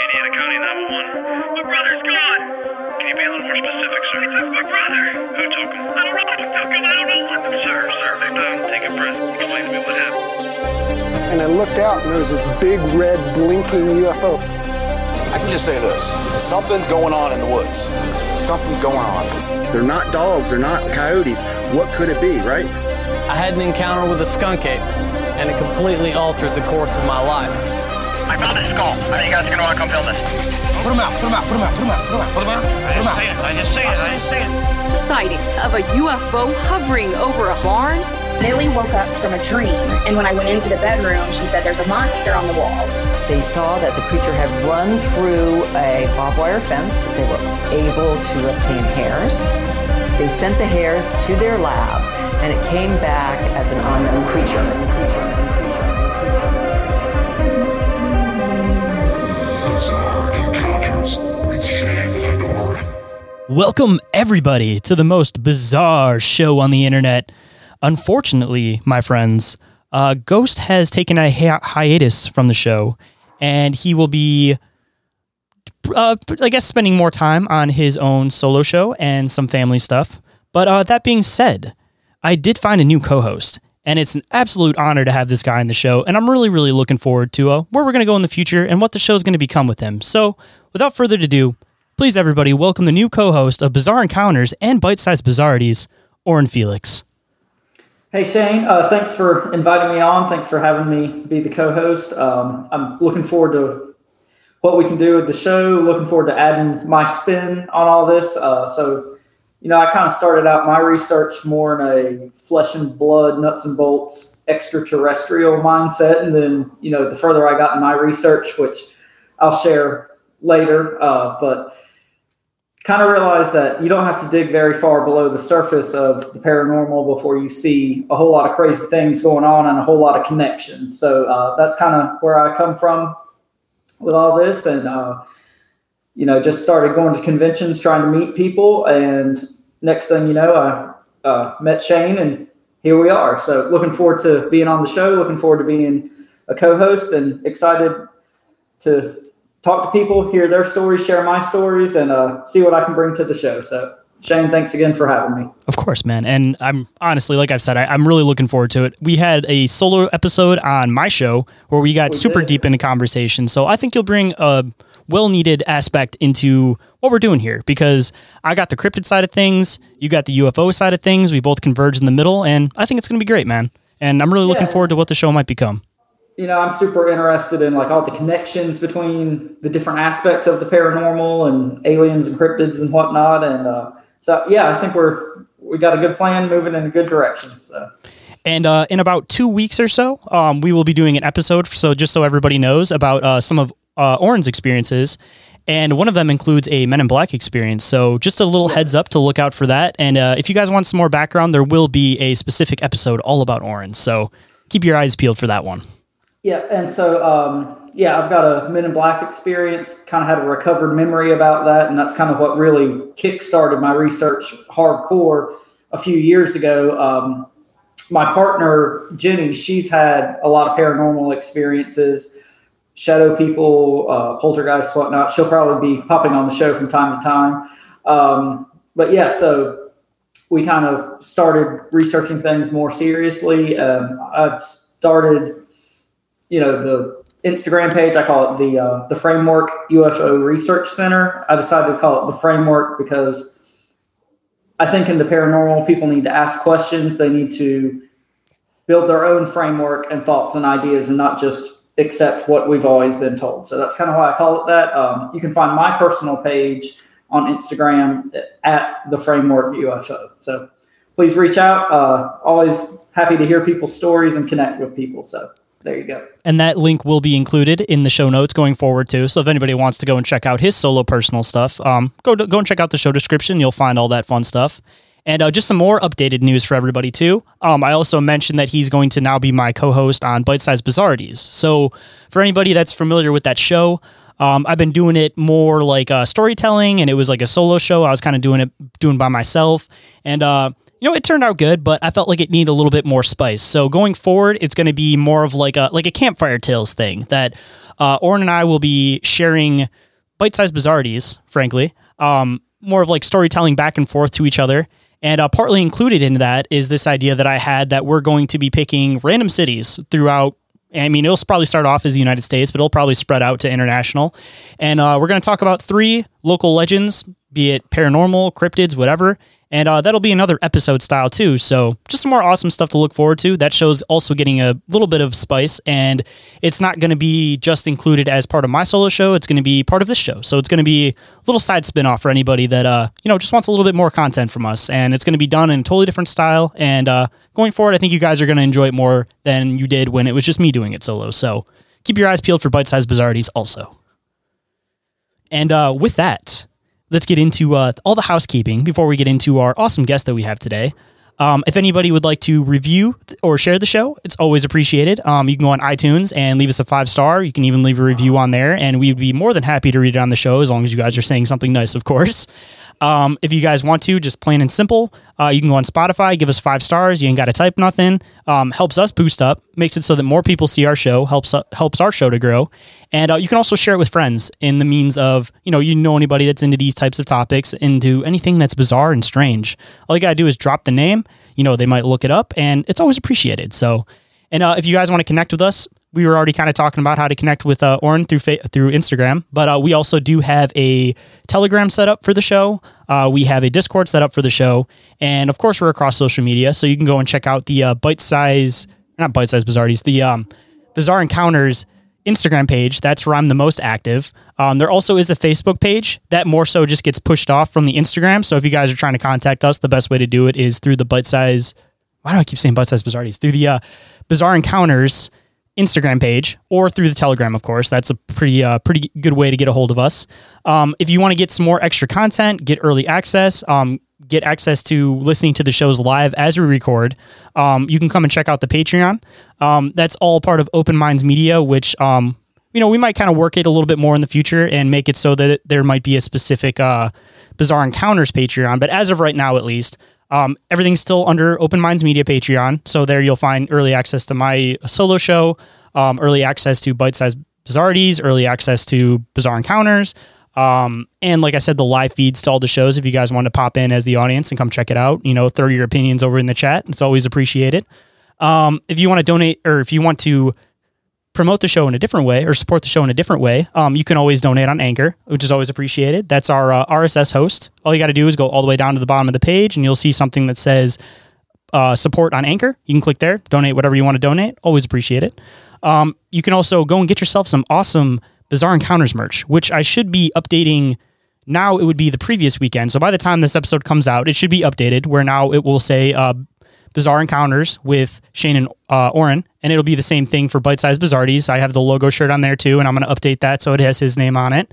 Indiana County 911. My brother's gone. Can you be a little more specific, sir? My brother. Who took him? I don't know who took him. I don't know. Sir, sir, time. Take a breath. Explain me what happened. and I looked out and there was this big red blinking UFO. I just say this something's going on in the woods. Something's going on. They're not dogs, they're not coyotes. What could it be, right? I had an encounter with a skunk ape, and it completely altered the course of my life. I found his skull. I think you guys are gonna want to come film this. Put him out, put him out, put him out, put him out, put him out. Put him out. I didn't see it. I didn't see it. I didn't see it. Sightings of a UFO hovering over a barn. Millie woke up from a dream, and when I went into the bedroom, she said, There's a monster on the wall. They saw that the creature had run through a barbed wire fence. They were able to obtain hairs. They sent the hairs to their lab, and it came back as an unknown creature. Bizarre Encounters with Shayn and Orin. Welcome, everybody, to the most bizarre show on the internet. Unfortunately, my friends, uh, Ghost has taken a hi- hiatus from the show, and he will be, uh, I guess, spending more time on his own solo show and some family stuff. But uh, that being said, I did find a new co host, and it's an absolute honor to have this guy on the show. And I'm really, really looking forward to uh, where we're going to go in the future and what the show's going to become with him. So, without further ado, please, everybody, welcome the new co host of Bizarre Encounters and Bite Sized Bizarrities, Orin Felix. Hey Shayn, uh, thanks for inviting me on. Thanks for having me be the co-host. Um, I'm looking forward to what we can do with the show. Looking forward to adding my spin on all this. Uh, so, you know, I kind of started out my research more in a flesh and blood, nuts and bolts, extraterrestrial mindset, and then you know, the further I got in my research, which I'll share later, uh, but kind of realized that you don't have to dig very far below the surface of the paranormal before you see a whole lot of crazy things going on and a whole lot of connections. So uh, that's kind of where I come from with all this, and uh, you know, just started going to conventions, trying to meet people, and next thing you know, I uh, met Shayn, and here we are. So looking forward to being on the show. Looking forward to being a co-host, and excited to talk to people, hear their stories, share my stories, and uh, see what I can bring to the show. So, Shayn, thanks again for having me. Of course, man. And I'm honestly, like I've said, I, I'm really looking forward to it. We had a solo episode on my show where we got We super did. deep into conversation. So I think you'll bring a well needed aspect into what we're doing here because I got the cryptid side of things, you got the UFO side of things. We both converge in the middle, and I think it's going to be great, man. And I'm really looking Yeah. forward to what the show might become. You know, I'm super interested in like all the connections between the different aspects of the paranormal and aliens and cryptids and whatnot. And uh, so, yeah, I think we're we got a good plan, moving in a good direction. So. And uh, in about two weeks or so, um, we will be doing an episode. So just so everybody knows about uh, some of uh, Orin's experiences, and one of them includes a Men in Black experience. So just a little heads up to look out for that. And uh, if you guys want some more background, there will be a specific episode all about Orin. So keep your eyes peeled for that one. Yeah, and so um, yeah, I've got a Men in Black experience. Kind of had a recovered memory about that, and that's kind of what really kick-started my research hardcore a few years ago. Um, my partner Jenny, she's had a lot of paranormal experiences, shadow people, uh, poltergeists, whatnot. She'll probably be popping on the show from time to time. Um, but yeah, so we kind of started researching things more seriously. Um, I started you know the Instagram page. I call it the uh, the Framework UFO Research Center. I decided to call it the Framework because I think in the paranormal, people need to ask questions. They need to build their own framework and thoughts and ideas, and not just accept what we've always been told. So that's kind of why I call it that. Um, you can find my personal page on Instagram at the Framework UFO. So please reach out. Uh, always happy to hear people's stories and connect with people. So there you go. And that link will be included in the show notes going forward too. So if anybody wants to go and check out his solo personal stuff, um, go to, go and check out the show description. You'll find all that fun stuff. And uh, just some more updated news for everybody too. Um, I also mentioned that he's going to now be my co-host on Bite Size Bizarrities. So for anybody that's familiar with that show, um, I've been doing it more like uh, storytelling, and it was like a solo show. I was kind of doing it doing by myself, and uh, you know, it turned out good, but I felt like it needed a little bit more spice. So going forward, it's going to be more of like a like a campfire tales thing that uh, Orin and I will be sharing bite-sized bizarrities, frankly, um, more of like storytelling back and forth to each other. And uh, partly included in that is this idea that I had that we're going to be picking random cities throughout. I mean, it'll probably start off as the United States, but it'll probably spread out to international. And uh, we're going to talk about three local legends, be it paranormal, cryptids, whatever. And uh, that'll be another episode style too. So just some more awesome stuff to look forward to. That show's also getting a little bit of spice, and it's not going to be just included as part of my solo show. It's going to be part of this show. So it's going to be a little side spin off for anybody that uh, you know just wants a little bit more content from us. And it's going to be done in a totally different style. And uh, going forward, I think you guys are going to enjoy it more than you did when it was just me doing it solo. So keep your eyes peeled for bite sized bizarrities also. And uh, with that, let's get into uh, all the housekeeping before we get into our awesome guest that we have today. Um, if anybody would like to review or share the show, it's always appreciated. Um, you can go on iTunes and leave us a five star. You can even leave a review on there, and we'd be more than happy to read it on the show as long as you guys are saying something nice, of course. Um, if you guys want to, just plain and simple, uh, you can go on Spotify, give us five stars. You ain't got to type nothing. Um, helps us boost up, makes it so that more people see our show, helps uh, helps our show to grow. And uh, you can also share it with friends in the means of, you know, you know anybody that's into these types of topics, into anything that's bizarre and strange. All you got to do is drop the name. You know, they might look it up, and it's always appreciated. So, and uh, if you guys want to connect with us, we were already kind of talking about how to connect with uh, Orin through fa- through Instagram, but uh, we also do have a Telegram set up for the show. Uh, we have a Discord set up for the show, and of course, we're across social media, so you can go and check out the uh, bite size, not bite size bizarrities, the um, Bizarre Encounters Instagram page. That's where I'm the most active. Um, there also is a Facebook page that more so just gets pushed off from the Instagram. So if you guys are trying to contact us, the best way to do it is through the bite size. Why do I keep saying bite size bizarrities? Through the uh, Bizarre Encounters Instagram page or through the Telegram, of course. That's a pretty uh, pretty good way to get a hold of us. Um, if you want to get some more extra content, get early access, um, get access to listening to the shows live as we record, um, you can come and check out the Patreon. Um, that's all part of Open Minds Media, which um, you know we might kind of work it a little bit more in the future and make it so that there might be a specific uh, Bizarre Encounters Patreon. But as of right now, at least. Um, everything's still under Open Minds Media Patreon. So there you'll find early access to my solo show, um, early access to bite sized bizarrities, early access to bizarre encounters. Um, and like I said, the live feeds to all the shows. If you guys want to pop in as the audience and come check it out, you know, throw your opinions over in the chat. It's always appreciated. Um, if you want to donate or if you want to promote the show in a different way or support the show in a different way, um, you can always donate on Anchor, which is always appreciated. That's our uh, RSS host. All you got to do is go all the way down to the bottom of the page, and you'll see something that says uh, support on Anchor. You can click there, donate whatever you want to donate. Always appreciate it. Um, you can also go and get yourself some awesome Bizarre Encounters merch, which I should be updating. Now it would be the previous weekend. So by the time this episode comes out, it should be updated where now it will say uh, Bizarre Encounters with Shayn and uh, Orin, and it'll be the same thing for Bite Size Bizarrities. I have the logo shirt on there too, and I'm going to update that so it has his name on it.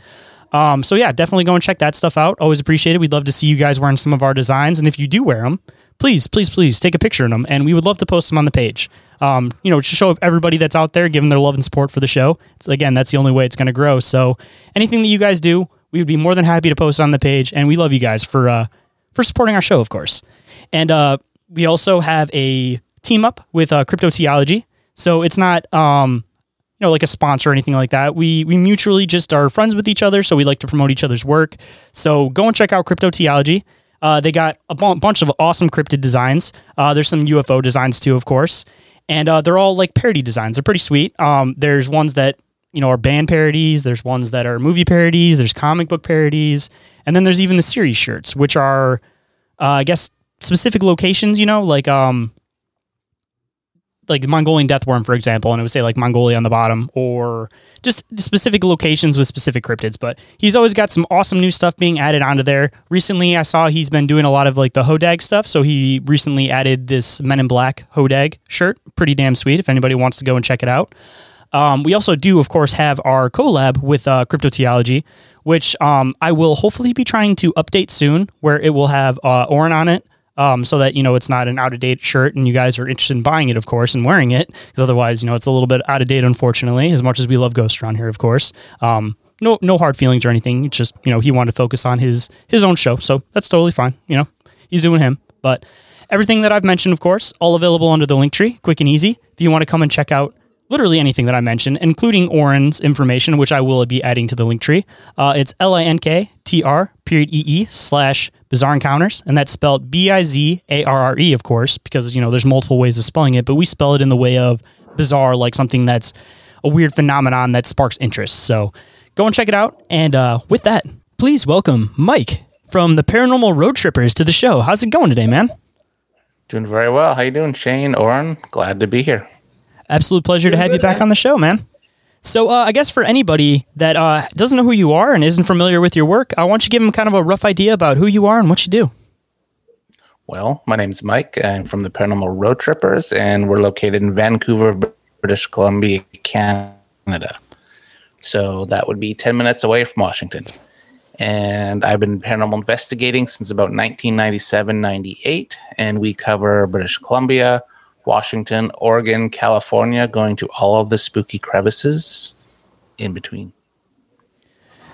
Um, so yeah, definitely go and check that stuff out. Always appreciate it. We'd love to see you guys wearing some of our designs, and if you do wear them, please, please, please take a picture of them, and we would love to post them on the page. Um, you know, to show everybody that's out there giving their love and support for the show. It's, again, that's the only way it's going to grow. So anything that you guys do, we would be more than happy to post on the page, and we love you guys for uh, for supporting our show, of course. And uh, we also have a team up with uh, Cryptoteeology. So it's not um, you know like a sponsor or anything like that. We we mutually just are friends with each other, so we like to promote each other's work. So go and check out Cryptoteeology. Uh, they got a b- bunch of awesome cryptid designs. Uh, there's some UFO designs too, of course, and uh, they're all like parody designs. They're pretty sweet. Um, there's ones that you know are band parodies. There's ones that are movie parodies. There's comic book parodies, and then there's even the series shirts, which are, uh, I guess, specific locations. You know, like um, like the Mongolian death worm, for example, and it would say like Mongolia on the bottom, or just specific locations with specific cryptids. But he's always got some awesome new stuff being added onto there. Recently, I saw he's been doing a lot of like the Hodag stuff. So he recently added this Men in Black Hodag shirt. Pretty damn sweet. If anybody wants to go and check it out. Um, we also do, of course, have our collab with uh, Cryptoteeology, which um, I will hopefully be trying to update soon, where it will have uh, Orin on it, um, so that you know it's not an out of date shirt and you guys are interested in buying it, of course, and wearing it because otherwise, you know, it's a little bit out of date, unfortunately. As much as we love Ghost around here, of course. Um, no, no hard feelings or anything. It's just you know he wanted to focus on his his own show, so that's totally fine. You know, he's doing him. But Everything that I've mentioned, of course, all available under the link tree, quick and easy. If you want to come and check out literally anything that I mentioned, including Orin's information, which I will be adding to the link tree, uh, it's L I N K T R period E E slash Bizarre Encounters, and that's spelled B I Z A R R E, of course, because you know there's multiple ways of spelling it, but we spell it in the way of bizarre, like something that's a weird phenomenon that sparks interest. So go and check it out. And uh, with that, please welcome Mike from the Paranormal Road Trippers to the show. How's it going today, man? Doing very well. How you doing, Shayn? Orin, glad to be here. Absolute pleasure to have you back on the show, man. So, uh, I guess for anybody that uh, doesn't know who you are and isn't familiar with your work, I want you to give them kind of a rough idea about who you are and what you do. Well, my name's Mike. I'm from the Paranormal Road Trippers, and we're located in Vancouver, British Columbia, Canada. So that would be 10 minutes away from Washington. And I've been paranormal investigating since about 1997 98, and we cover British Columbia, Washington, Oregon, California, going to all of the spooky crevices in between.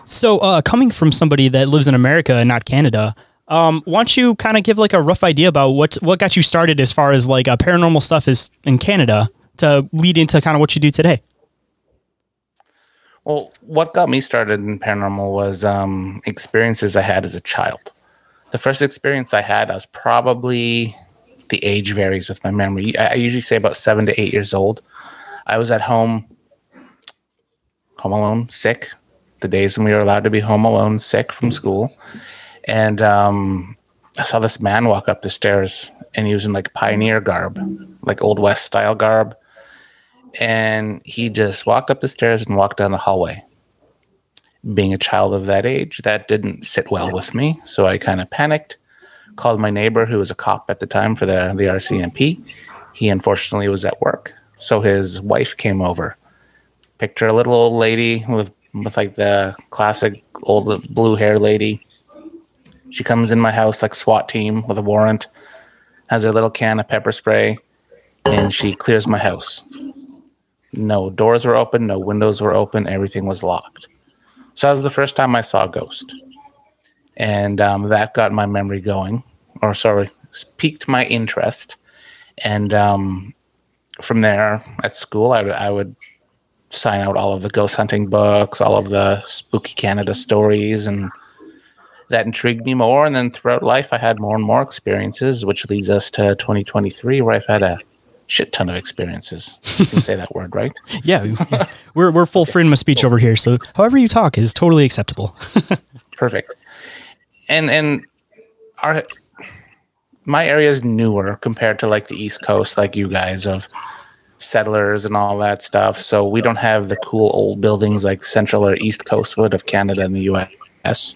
So, uh, coming from somebody that lives in America and not Canada, um, why don't you kind of give like a rough idea about what what got you started as far as like uh, paranormal stuff is in Canada to lead into kind of what you do today? Well, what got me started in paranormal was um, experiences I had as a child. The first experience I had, I was probably the age varies with my memory. I usually say about seven to eight years old. I was at home, home alone, sick. The days when we were allowed to be home alone, sick from school, and um, I saw this man walk up the stairs, and he was in like pioneer garb, like old west style garb, and he just walked up the stairs and walked down the hallway. Being a child of that age, that didn't sit well with me, so I kind of panicked called my neighbor who was a cop at the time for the, the RCMP. He unfortunately was at work. So his wife came over. Picture a little old lady with with like the classic old blue hair lady. She comes in my house like SWAT team with a warrant, has her little can of pepper spray, and she clears my house. No doors were open, no windows were open, everything was locked. So that was the first time I saw a ghost and um, that got my memory going, or sorry, piqued my interest. And um, from there, at school, I, I would sign out all of the ghost hunting books, all of the spooky Canada stories, and that intrigued me more. And then throughout life, I had more and more experiences, which leads us to 2023, where I've had a shit ton of experiences. You can say that word, right? Yeah, we're we're full freedom of speech over here, so however you talk is totally acceptable. Perfect and and our my area is newer compared to like the East Coast, like you guys of settlers and all that stuff. So we don't have the cool old buildings like Central or East Coast would of Canada and the U.S.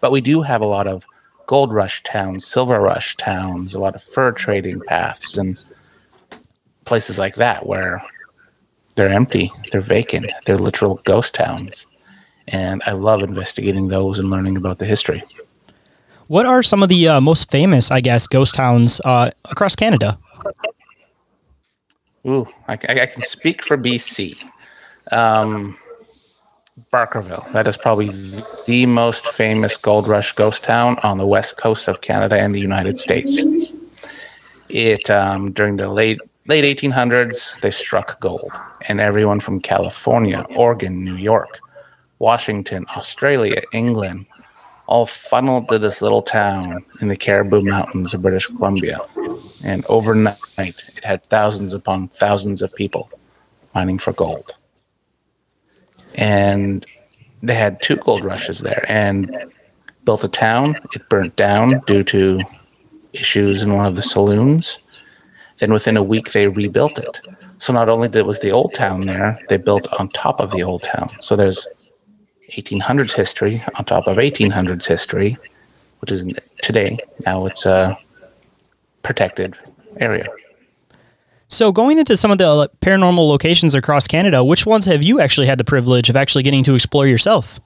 But we do have a lot of gold rush towns, silver rush towns, a lot of fur trading paths, and places like that where they're empty, they're vacant, they're literal ghost towns. And I love investigating those and learning about the history. What are some of the uh, most famous, I guess, ghost towns uh, across Canada? Ooh, I, I, can speak for BC. Um, Barkerville. That is probably the most famous gold rush ghost town on the west coast of Canada and the United States. It um, during the late late 1800s they struck gold, and everyone from California, Oregon, New York, Washington, Australia, England, all funneled to this little town in the Cariboo Mountains of British Columbia. And overnight, it had thousands upon thousands of people mining for gold. And they had two gold rushes there and built a town. It burnt down due to issues in one of the saloons. Then within a week, they rebuilt it. So not only did was the old town there, they built on top of the old town. So there's 1800s history on top of 1800s history, which is today. Now it's a protected area. So, going into some of the paranormal locations across Canada, which ones have you actually had the privilege of actually getting to explore yourself?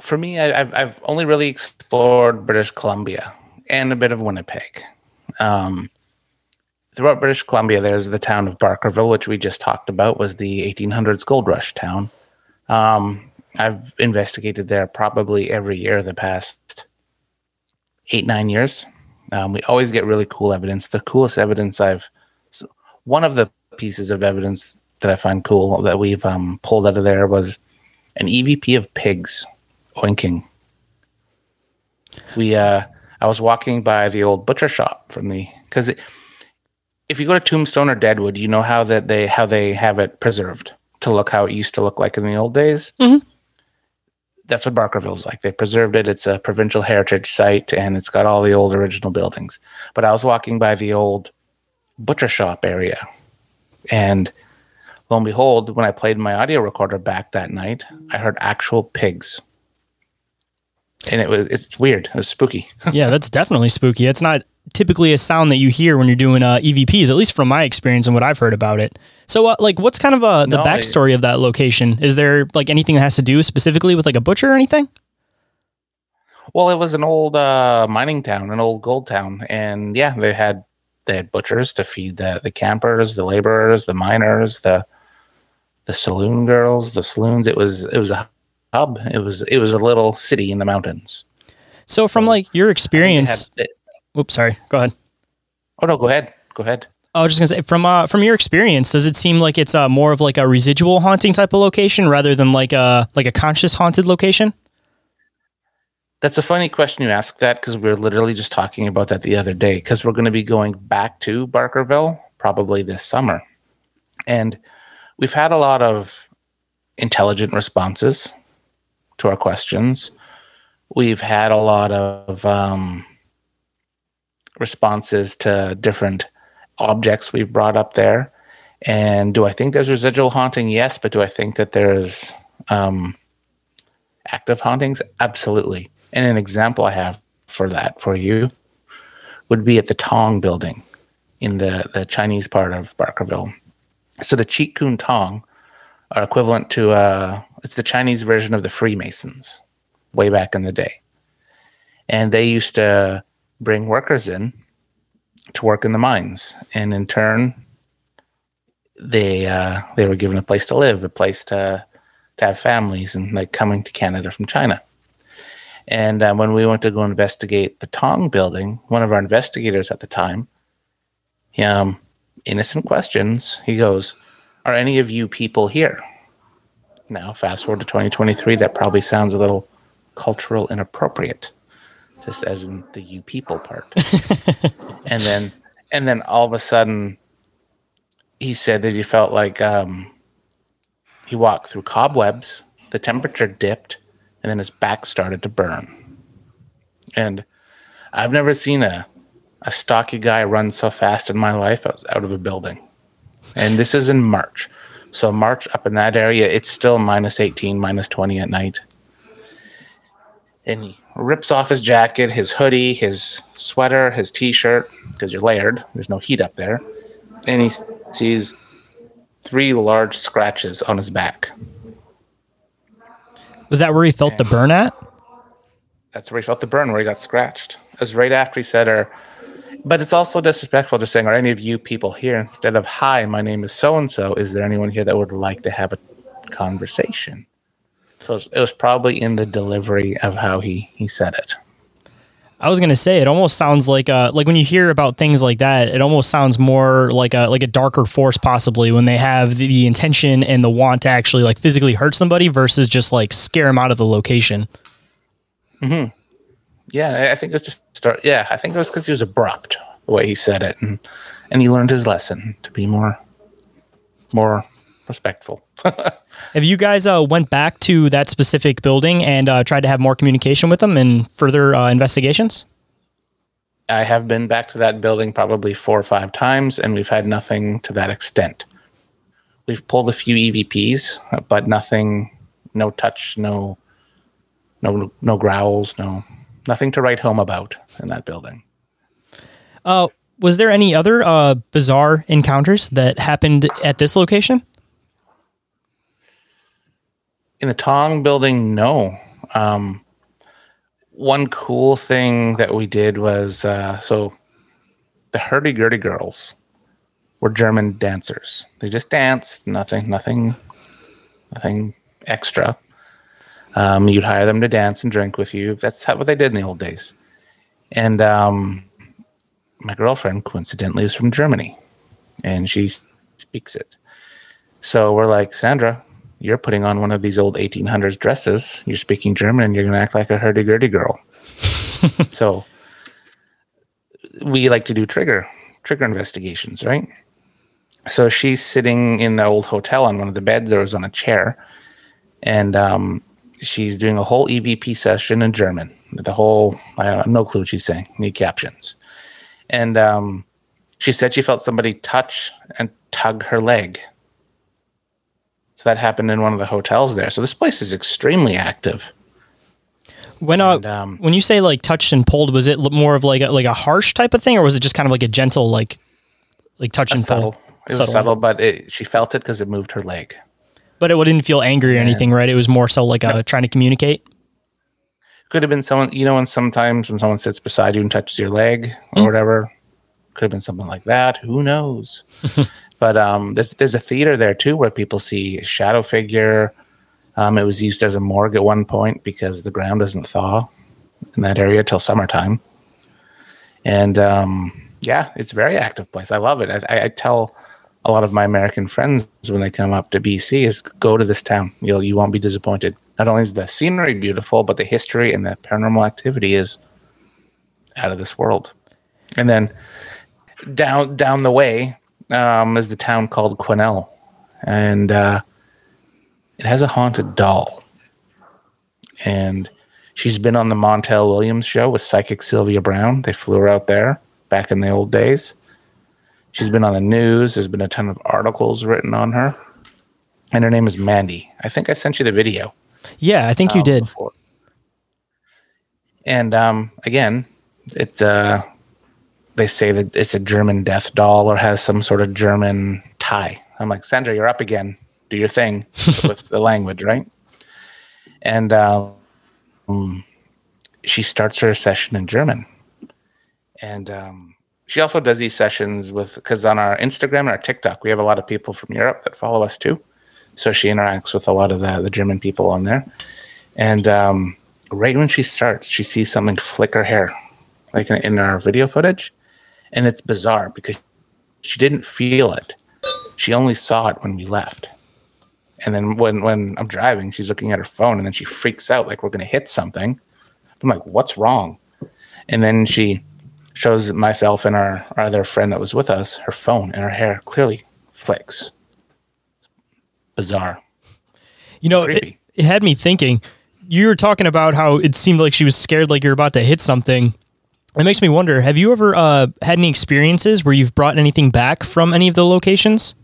For me, I've, I've only really explored British Columbia and a bit of Winnipeg. Um, throughout British Columbia, there's the town of Barkerville, which we just talked about, was the 1800s gold rush town. Um, I've investigated there probably every year the past eight, nine years. Um, we always get really cool evidence. The coolest evidence I've, so one of the pieces of evidence that I find cool that we've um, pulled out of there was an EVP of pigs oinking. We, uh, I was walking by the old butcher shop from the because if you go to Tombstone or Deadwood, you know how that they how they have it preserved to look how it used to look like in the old days. Mhm. That's what Barkerville's like. They preserved it. It's a provincial heritage site, and it's got all the old original buildings. But I was walking by the old butcher shop area, and lo and behold, when I played my audio recorder back that night, I heard actual pigs, and it was it's weird. It was spooky. yeah, that's definitely spooky. It's not typically a sound that you hear when you're doing uh, EVPs, at least from my experience and what I've heard about it. So, uh, like, what's kind of uh, the No, I- backstory of that location? Is there like anything that has to do specifically with like a butcher or anything? Well, it was an old uh, mining town, an old gold town, and yeah, they had they had butchers to feed the the campers, the laborers, the miners, the the saloon girls, the saloons. It was it was a hub. It was it was a little city in the mountains. So, from like your experience, Had- whoops, sorry, go ahead. oh no, go ahead, go ahead. I was just gonna say, from uh, from your experience, does it seem like it's uh, more of like a residual haunting type of location rather than like a like a conscious haunted location? That's a funny question you ask that because we were literally just talking about that the other day because we're going to be going back to Barkerville probably this summer. And we've had a lot of intelligent responses to our questions. We've had a lot of um, responses to different objects we've brought up there. And do I think there's residual haunting? Yes, but do I think that there's um, active hauntings? Absolutely. And an example I have for that for you would be at the Tong building in the, the Chinese part of Barkerville. So the Chee Kung Tong are equivalent to uh, it's the Chinese version of the Freemasons way back in the day. And they used to bring workers in to work in the mines. And in turn, they uh, they were given a place to live, a place to to have families, and like coming to Canada from China. And uh, when we went to go investigate the Tong building, one of our investigators at the time, he, um, innocent questions, he goes, Are any of you people here? Now, fast forward to 2023, that probably sounds a little cultural inappropriate, just as in the you people part. and then, and then all of a sudden, he said that he felt like um, he walked through cobwebs, the temperature dipped, and then his back started to burn. And I've never seen a, a stocky guy run so fast in my life out, out of a building. And this is in March. So, March up in that area, it's still minus 18, minus 20 at night. And he rips off his jacket, his hoodie, his sweater, his t shirt, because you're layered. There's no heat up there. And he sees three large scratches on his back. Was that where he felt the burn at? That's where he felt the burn, where he got scratched. It was right after he said, "Or," but it's also disrespectful to saying, "Are any of you people here?" Instead of, "Hi, my name is so and so. Is there anyone here that would like to have a conversation?" So it was, probably in the delivery of how he he said it. I was gonna say it almost sounds like uh like when you hear about things like that, it almost sounds more like a like a darker force possibly when they have the, the intention and the want to actually like physically hurt somebody versus just like scare them out of the location. hmm Yeah, I- I think it was just start. Yeah, I think it was because he was abrupt the way he said it, and and he learned his lesson to be more more respectful. Have you guys uh, went back to that specific building and uh, tried to have more communication with them and further uh, investigations? I have been back to that building probably four or five times, and we've had nothing to that extent. We've pulled a few EVPs, but nothing, no touch, no, no, no growls, no, nothing to write home about in that building. Uh, was there any other uh, bizarre encounters that happened at this location? In the Tong building, no. Um, one cool thing that we did was uh, so the hurdy gurdy girls were German dancers. They just danced, nothing, nothing, nothing extra. Um, you'd hire them to dance and drink with you. That's how, what they did in the old days. And um, my girlfriend coincidentally is from Germany and she speaks it. So we're like, Sandra, you're putting on one of these old 1800s dresses. You're speaking German and you're going to act like a hurdy gurdy girl. so we like to do trigger trigger investigations, right? So she's sitting in the old hotel on one of the beds. There was on a chair, and um, she's doing a whole EVP session in German. The whole I don't no clue what she's saying. Need captions, and um, she said she felt somebody touch and tug her leg. So that happened in one of the hotels there. So this place is extremely active. When uh, um, when you say like touched and pulled, was it more of like a, like a harsh type of thing, or was it just kind of like a gentle like like touch and subtle. pull? It was subtle, but it, she felt it because it moved her leg. But it didn't feel angry or anything, right? It was more so like uh, trying to communicate. Could have been someone, you know, when sometimes when someone sits beside you and touches your leg or whatever, could have been something like that. Who knows? but um, there's there's a theater there too where people see shadow figure. Um, it was used as a morgue at one point because the ground doesn't thaw in that area till summertime. And um, yeah, it's a very active place. I love it. I, I, I tell a lot of my American friends when they come up to BC is go to this town. You'll you won't be disappointed. Not only is the scenery beautiful, but the history and the paranormal activity is out of this world. And then down down the way um, is the town called Quesnel, and uh, it has a haunted doll. And she's been on the Montel Williams show with psychic Sylvia Browne. They flew her out there back in the old days. She's been on the news. There's been a ton of articles written on her. And her name is Mandy. I think I sent you the video. Yeah, I think you um, did. before. And um, again, it's uh, they say that it's a German death doll or has some sort of German tie. I'm like, Sandra, you're up again. Do your thing with the language, right? And um, she starts her session in German. And um, she also does these sessions with, because on our Instagram and our TikTok, we have a lot of people from Europe that follow us too. So she interacts with a lot of the, the German people on there. And um, right when she starts, she sees something flick her hair, like in, in our video footage. And it's bizarre because she didn't feel it. She only saw it when we left. And then when, when I'm driving, she's looking at her phone and then she freaks out like we're going to hit something. I'm like, what's wrong? And then she shows myself and our, our other friend that was with us her phone and her hair clearly flicks. Bizarre. You know, it, it had me thinking. You were talking about how it seemed like she was scared, like you're about to hit something. It makes me wonder: Have you ever uh, had any experiences where you've brought anything back from any of the locations?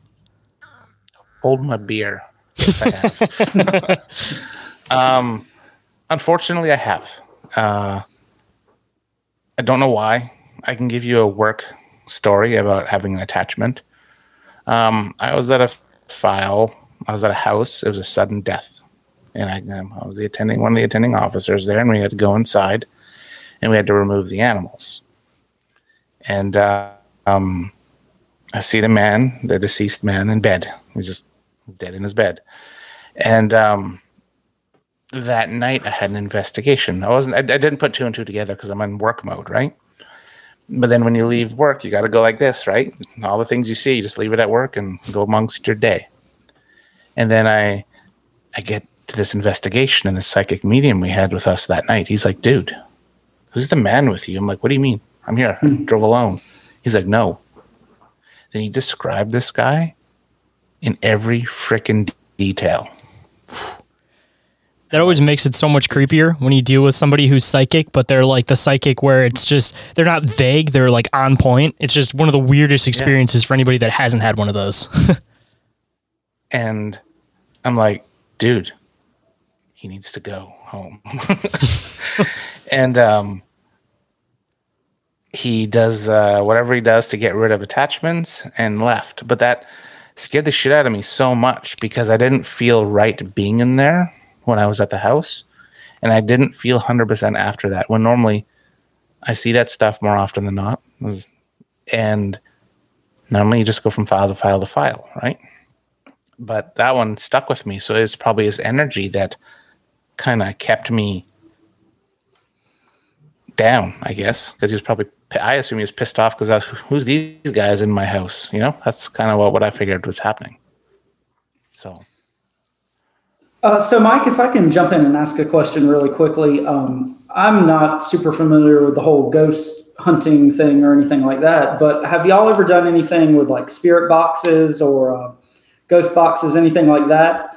Hold my beer. Um, unfortunately, I have. Uh, I don't know why. I can give you a work story about having an attachment. Um, I was at a file. I was at a house. It was a sudden death, and I, um, I was the attending one of the attending officers there, and we had to go inside, and we had to remove the animals. And uh, um, I see the man, the deceased man, in bed. He's just dead in his bed. And um, that night, I had an investigation. I wasn't. I, I didn't put two and two together because I'm in work mode, right? But then when you leave work, you got to go like this, right? All the things you see, you just leave it at work and go amongst your day. And then I, I get to this investigation and the psychic medium we had with us that night. He's like, "Dude, who's the man with you?" I'm like, "What do you mean? I'm here. I drove alone." He's like, "No." Then he described this guy in every freaking detail. That always makes it so much creepier when you deal with somebody who's psychic, but they're like the psychic where it's just they're not vague, they're like on point. It's just one of the weirdest experiences for anybody that hasn't had one of those. and I'm like, dude, he needs to go home. and um, he does uh, whatever he does to get rid of attachments and left. But that scared the shit out of me so much because I didn't feel right being in there when I was at the house. And I didn't feel 100% after that when normally I see that stuff more often than not. And normally you just go from file to file to file, right? But that one stuck with me. So it's probably his energy that kind of kept me down, I guess, because he was probably I assume he was pissed off because who's these guys in my house? You know, that's kind of what, what I figured was happening. So, Uh, so, Mike, if I can jump in and ask a question really quickly, um, I'm not super familiar with the whole ghost hunting thing or anything like that, but have y'all ever done anything with like spirit boxes or uh, ghost boxes, anything like that?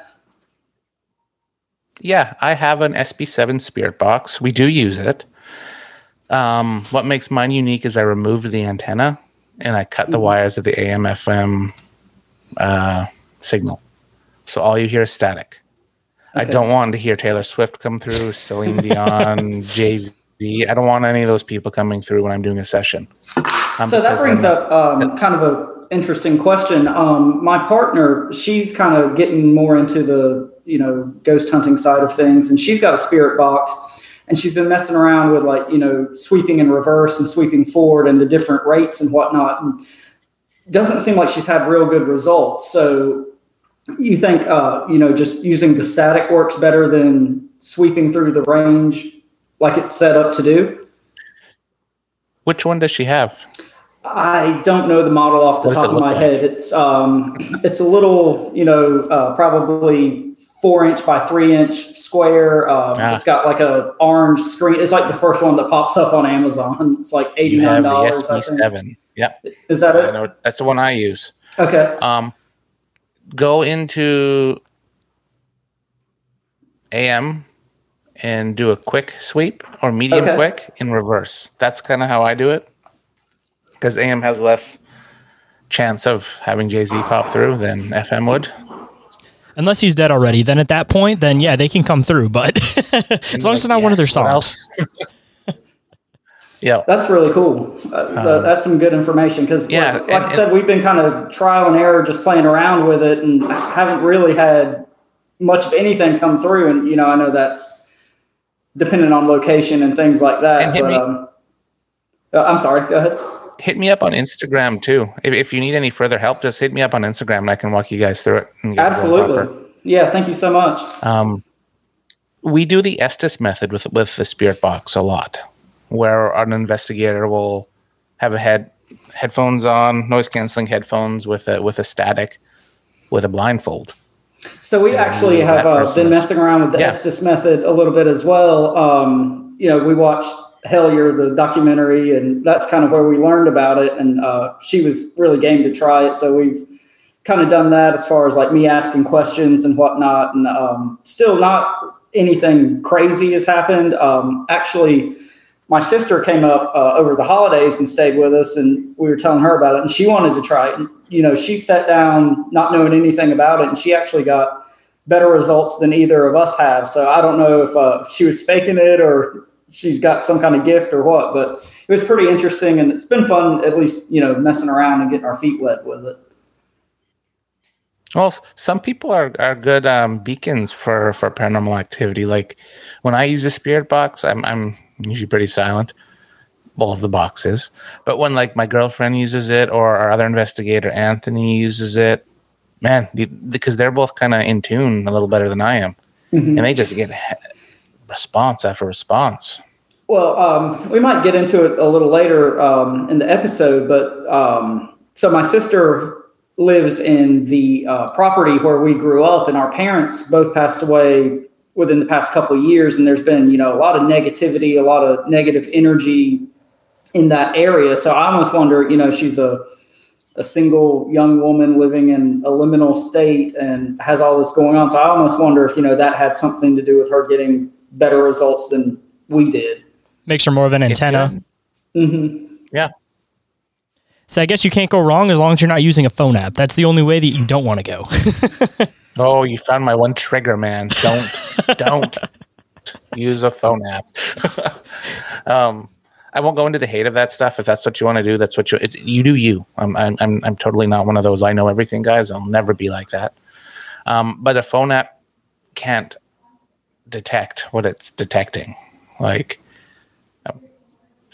yeah, I have an SB7 spirit box. We do use it. Um, what makes mine unique is I removed the antenna and I cut the Mhm. wires of the AM FM uh, signal. So all you hear is static. I don't want to hear Taylor Swift come through, Celine Dion, Jay Z. I don't want any of those people coming through when I'm doing a session. Um, so that brings up um, kind of a interesting question. Um, my partner, she's kind of getting more into the you know ghost hunting side of things, and she's got a spirit box, and she's been messing around with like you know sweeping in reverse and sweeping forward and the different rates and whatnot. And doesn't seem like she's had real good results. So you think uh, you know just using the static works better than sweeping through the range like it's set up to do? Which one does she have? I don't know the model off the What top of my like? head. It's um, it's a little, you know, uh, probably four inch by three inch square. Um, Ah. It's got like a orange screen. It's like the first one that pops up on Amazon. It's like eighty You nine have the dollars. I think. SB7. Yep. Is that I it? know that's the one I use. Okay. Um, go into AM and do a quick sweep or medium Okay. quick in reverse. That's kind of how I do it because AM has less chance of having Jay Z pop through than FM would. Unless he's dead already, then at that point, then yeah, they can come through. But as long as it's not one of their songs. Yeah. That's really cool. Uh, Um, that's some good information because, yeah, like, like and- I said, we've been kind of trial and error, just playing around with it, and haven't really had much of anything come through. And you know, I know that's dependent on location and things like that. And but me- um, uh, I'm sorry. Go ahead. Hit me up on Instagram too. If, if you need any further help, just hit me up on Instagram and I can walk you guys through it. and get it. Absolutely. Yeah. Thank you so much. Um, we do the Estes method with with the spirit box a lot, where an investigator will have a head headphones on, noise canceling headphones with a with a static, with a blindfold. So we actually have uh, been messing around with the Yeah. Estes method a little bit as well. Um, you know, we watched Hellier, the documentary, and that's kind of where we learned about it. And uh, she was really game to try it. So we've kind of done that as far as like me asking questions and whatnot. And um, still not anything crazy has happened. Um, actually, my sister came up uh, over the holidays and stayed with us, and we were telling her about it, and she wanted to try it. And, you know, she sat down not knowing anything about it, and she actually got better results than either of us have. So I don't know if uh, she was faking it or she's got some kind of gift or what, but it was pretty interesting, and it's been fun at least you know messing around and getting our feet wet with it. Well, some people are, are good um, beacons for, for paranormal activity. Like when I use a spirit box, I'm I'm usually pretty silent. All of the boxes, but when like my girlfriend uses it or our other investigator Anthony uses it, man, the, because they're both kind of in tune a little better than I am, Mhm. and they just get response after response. Well, um, we might get into it a little later um, in the episode, but um, so my sister lives in the uh, property where we grew up, and our parents both passed away within the past couple of years, and there's been you know a lot of negativity, a lot of negative energy in that area. So I almost wonder, you know, she's a a single young woman living in a liminal state and has all this going on. So I almost wonder if you know that had something to do with her getting better results than we did. Makes her more of an antenna. hmm Yeah. So I guess you can't go wrong as long as you're not using a phone app. That's the only way that you don't want to go. Oh, you found my one trigger, man. Don't don't use a phone app. um, I won't go into the hate of that stuff. If that's what you want to do, that's what you. It's you do you. I'm I'm I'm, I'm totally not one of those. I know everything guys. I'll never be like that. Um, but a phone app can't detect what it's detecting. Like,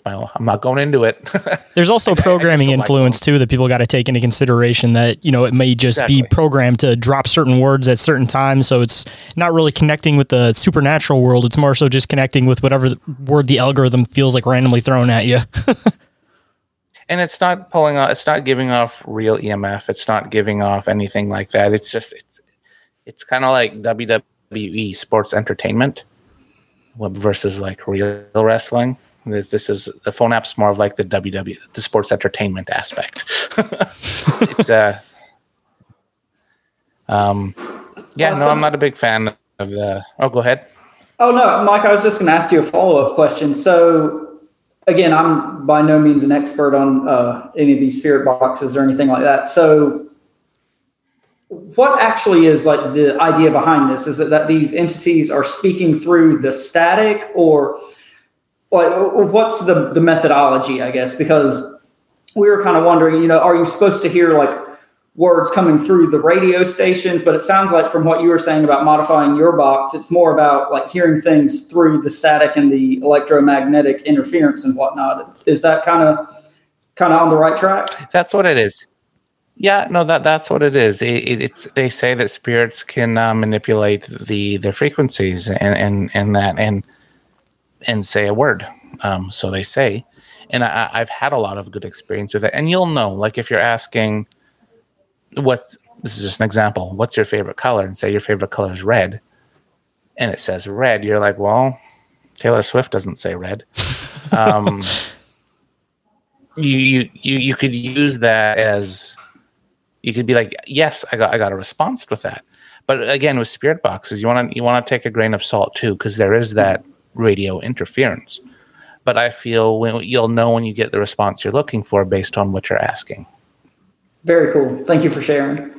well, I'm not going into it. There's also programming influence too that people got to take into consideration that, you know, it may just be programmed to drop certain words at certain times. So it's not really connecting with the supernatural world. It's more so just connecting with whatever word the algorithm feels like randomly thrown at you. and it's not pulling off. It's not giving off real EMF. It's not giving off anything like that. It's just it's it's kind of like WWE sports entertainment versus like real wrestling. This, this is the phone app's more of like the WWE, the sports entertainment aspect. it's uh, um, yeah, no, I'm not a big fan of the. Oh, go ahead. Oh no, Mike, I was just going to ask you a follow up question. So, again, I'm by no means an expert on uh, any of these spirit boxes or anything like that. So, what actually is like the idea behind this? Is it that these entities are speaking through the static, or like what's the the methodology? I guess because we were kind of wondering, you know, are you supposed to hear like words coming through the radio stations? But it sounds like from what you were saying about modifying your box, it's more about like hearing things through the static and the electromagnetic interference and whatnot. Is that kind of kind of on the right track? That's what it is. Yeah, no, that that's what it is. It, it, it's they say that spirits can uh, manipulate the the frequencies and and and that and and say a word. Um, so they say, and I, I've had a lot of good experience with it. And you'll know, like if you're asking, what this is just an example. What's your favorite color? And say your favorite color is red, and it says red. You're like, well, Taylor Swift doesn't say red. Um, you you you you could use that as you could be like, yes, I got I got a response with that. But again, with spirit boxes, you want to you want to take a grain of salt too, because there is that radio interference. But I feel when, you'll know when you get the response you're looking for based on what you're asking. Very cool. Thank you for sharing.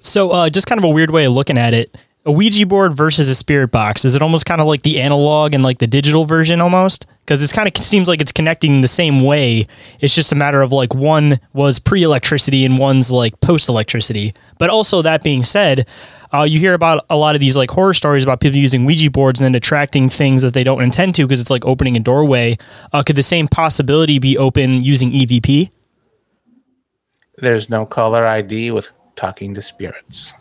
So, uh, just kind of a weird way of looking at it. A Ouija board versus a spirit box. Is it almost kind of like the analog and like the digital version almost? Because it's kind of seems like it's connecting the same way. It's just a matter of like one was pre electricity and one's like post electricity. But also, that being said, uh, you hear about a lot of these like horror stories about people using Ouija boards and then attracting things that they don't intend to because it's like opening a doorway. Uh, could the same possibility be open using EVP? There's no caller ID with talking to spirits.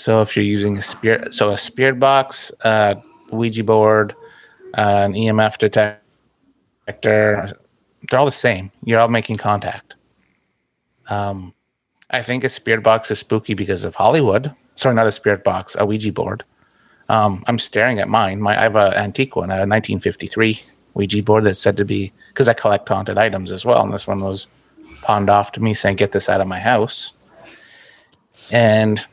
So if you're using a spirit, so a spirit box, uh, Ouija board, uh, an EMF detector, they're all the same. You're all making contact. Um, I think a spirit box is spooky because of Hollywood. Sorry, not a spirit box, a Ouija board. Um, I'm staring at mine. My I have an antique one, a 1953 Ouija board that's said to be because I collect haunted items as well, and this one was pawned off to me saying, "Get this out of my house." And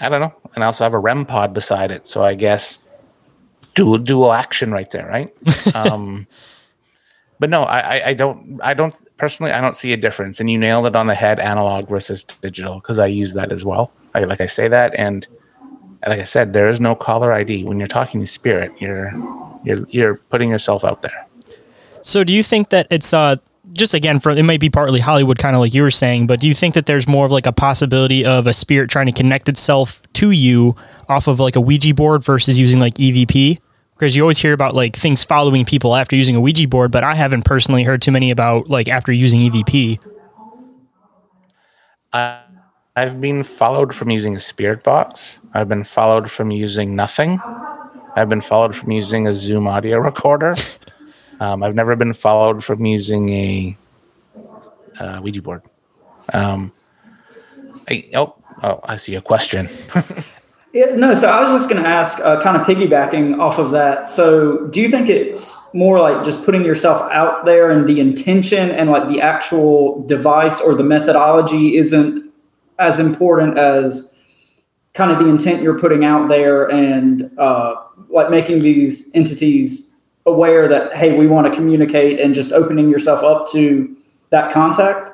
I don't know. And I also have a REM pod beside it, so I guess dual dual action right there, right? um, but no, I, I don't I don't personally I don't see a difference. And you nailed it on the head, analog versus digital, because I use that as well. I, like I say that, and like I said, there is no caller ID when you're talking to spirit. You're you're you're putting yourself out there. So do you think that it's uh just again from it might be partly Hollywood kind of like you were saying, but do you think that there's more of like a possibility of a spirit trying to connect itself to you off of like a Ouija board versus using like EVP? Because you always hear about like things following people after using a Ouija board, but I haven't personally heard too many about like after using EVP. Uh, I've been followed from using a spirit box. I've been followed from using nothing. I've been followed from using a Zoom audio recorder. Um, I've never been followed from using a uh, Ouija board. Um, I, oh, oh, I see a question. Yeah, no, so I was just going to ask, uh, kind of piggybacking off of that. So, do you think it's more like just putting yourself out there and the intention and like the actual device or the methodology isn't as important as kind of the intent you're putting out there and uh, like making these entities aware that, hey, we want to communicate and just opening yourself up to that contact?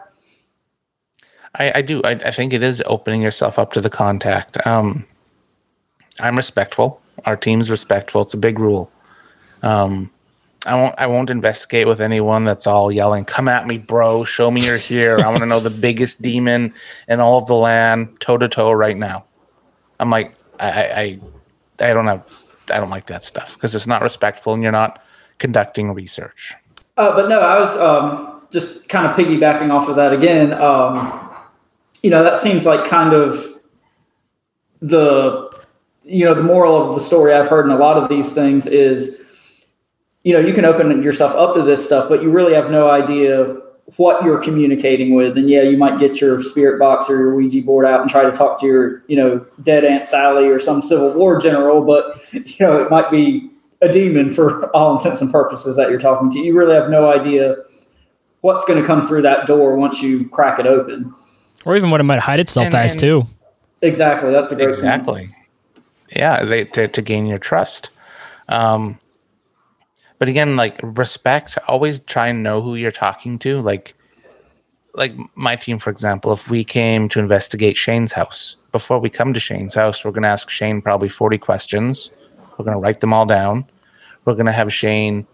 I, I do. I, I, think it is opening yourself up to the contact. Um, I'm respectful. Our team's respectful. It's a big rule. Um, I won't. I won't investigate with anyone that's all yelling, "Come at me, bro! Show me you're here! I want to know the biggest demon in all of the land, toe to toe, right now." I'm like, I, I, I don't have, I don't like that stuff because it's not respectful, and you're not conducting research. Uh, but no, I was um, just kind of piggybacking off of that again. Um, you know, that seems like kind of the you know, the moral of the story I've heard in a lot of these things is, you know, you can open yourself up to this stuff, but you really have no idea what you're communicating with. And yeah, you might get your spirit box or your Ouija board out and try to talk to your, you know, dead Aunt Sally or some Civil War general, but you know, it might be a demon for all intents and purposes that you're talking to. You really have no idea what's going to come through that door once you crack it open. Or even what it might hide itself And- as and- too. Exactly. That's a great point. exactly yeah they, to, to gain your trust um but again like respect always try and know who you're talking to. Like like my team for example if we came to investigate Shayn's house before we come to Shayn's house we're going to ask Shayn probably 40 questions. We're going to write them all down. We're going to have Shayn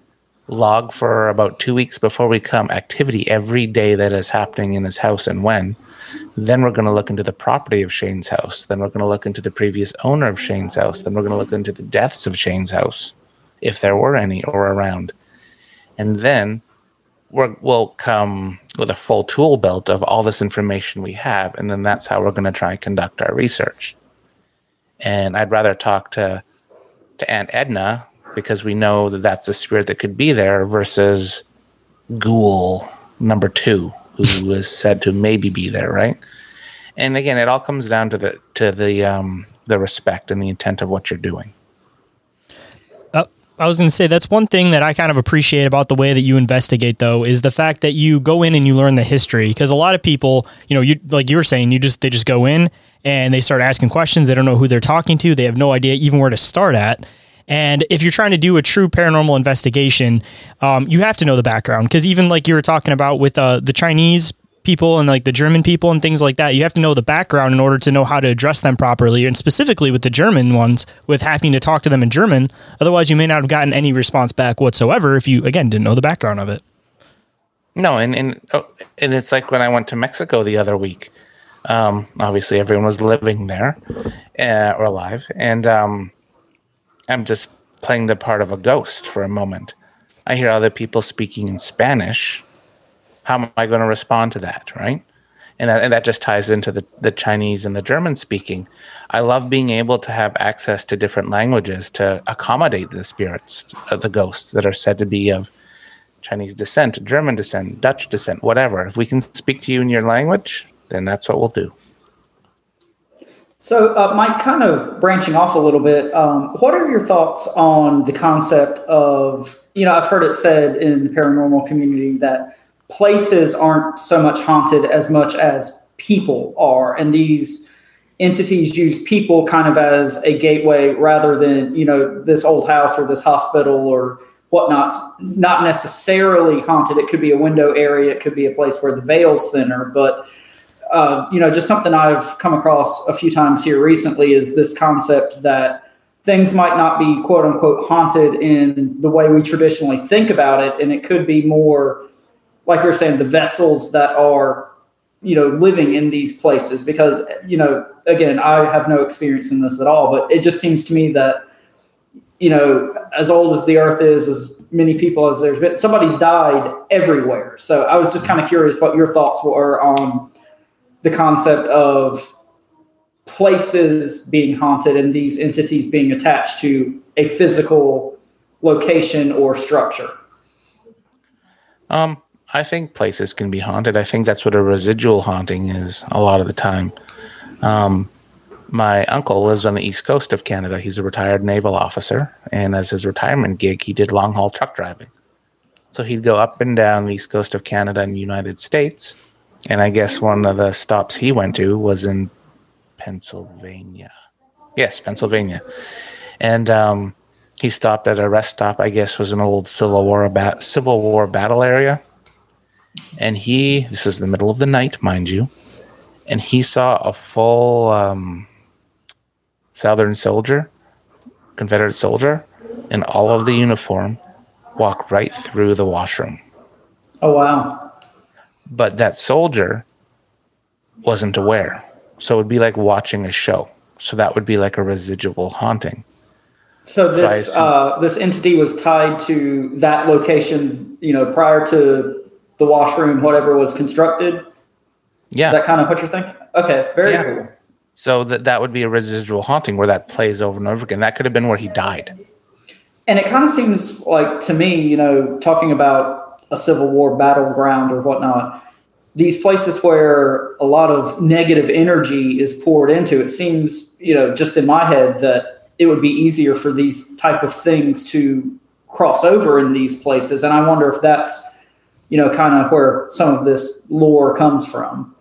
log for about two weeks before we come activity every day that is happening in his house and when. Then we're going to look into the property of Shayn's house. Then we're going to look into the previous owner of Shayn's house. Then we're going to look into the deaths of Shayn's house, if there were any or around. And then we're, we'll come with a full tool belt of all this information we have. And then that's how we're going to try and conduct our research. And I'd rather talk to, to Aunt Edna because we know that that's the spirit that could be there versus Ghoul number two, who is said to maybe be there, right? And again, it all comes down to the to the um, the respect and the intent of what you're doing. I was going to say that's one thing that I kind of appreciate about the way that you investigate, though, is the fact that you go in and you learn the history. Because a lot of people, you know, you like you were saying, you just they just go in and they start asking questions. They don't know who they're talking to. They have no idea even where to start at. And if you're trying to do a true paranormal investigation, um, you have to know the background. Because even like you were talking about with uh, the Chinese people and like the German people and things like that, you have to know the background in order to know how to address them properly. And specifically with the German ones, with having to talk to them in German. Otherwise, you may not have gotten any response back whatsoever if you, again, didn't know the background of it. No, and and oh, and it's like when I went to Mexico the other week. Um, obviously, everyone was living there uh, or alive, and um, I'm just playing the part of a ghost for a moment. I hear other people speaking in Spanish. How am I going to respond to that, right? And that, and that just ties into the, the Chinese and the German speaking. I love being able to have access to different languages to accommodate the spirits of the ghosts that are said to be of Chinese descent, German descent, Dutch descent, whatever. If we can speak to you in your language, then that's what we'll do. So, uh, Mike, kind of branching off a little bit, um, what are your thoughts on the concept of, you know, I've heard it said in the paranormal community that places aren't so much haunted as much as people are. And these entities use people kind of as a gateway rather than, you know, this old house or this hospital or whatnot, not necessarily haunted. It could be a window area, it could be a place where the veil's thinner, but uh, you know, just something I've come across a few times here recently is this concept that things might not be quote unquote haunted in the way we traditionally think about it, and it could be more like you're saying, the vessels that are, you know, living in these places. Because you know, again, I have no experience in this at all, but it just seems to me that you know, as old as the earth is, as many people as there's been, somebody's died everywhere. So I was just kind of curious what your thoughts were on the concept of places being haunted and these entities being attached to a physical location or structure. Um, I think places can be haunted. I think that's what a residual haunting is a lot of the time. Um, my uncle lives on the east coast of Canada. He's a retired naval officer, and as his retirement gig, he did long haul truck driving. So he'd go up and down the east coast of Canada and United States. And I guess one of the stops he went to was in Pennsylvania. Yes, Pennsylvania. And um, he stopped at a rest stop. I guess was an old Civil War Civil War battle area. And he, this was the middle of the night, mind you, and he saw a full um, Southern soldier, Confederate soldier, in all of the uniform, walk right through the washroom. Oh wow! But that soldier wasn't aware, so it would be like watching a show. So that would be like a residual haunting. So So this assume- uh, this entity was tied to that location, you know, prior to the washroom, whatever was constructed. Yeah. Is that kind of what you're thinking? Okay, very Yeah. cool. So that that would be a residual haunting where that plays over and over again. That could have been where he died. And it kind of seems like to me, you know, talking about a Civil War battleground or whatnot, these places where a lot of negative energy is poured into, it seems, you know, just in my head that it would be easier for these type of things to cross over in these places. And I wonder if that's, you know, kind of where some of this lore comes from.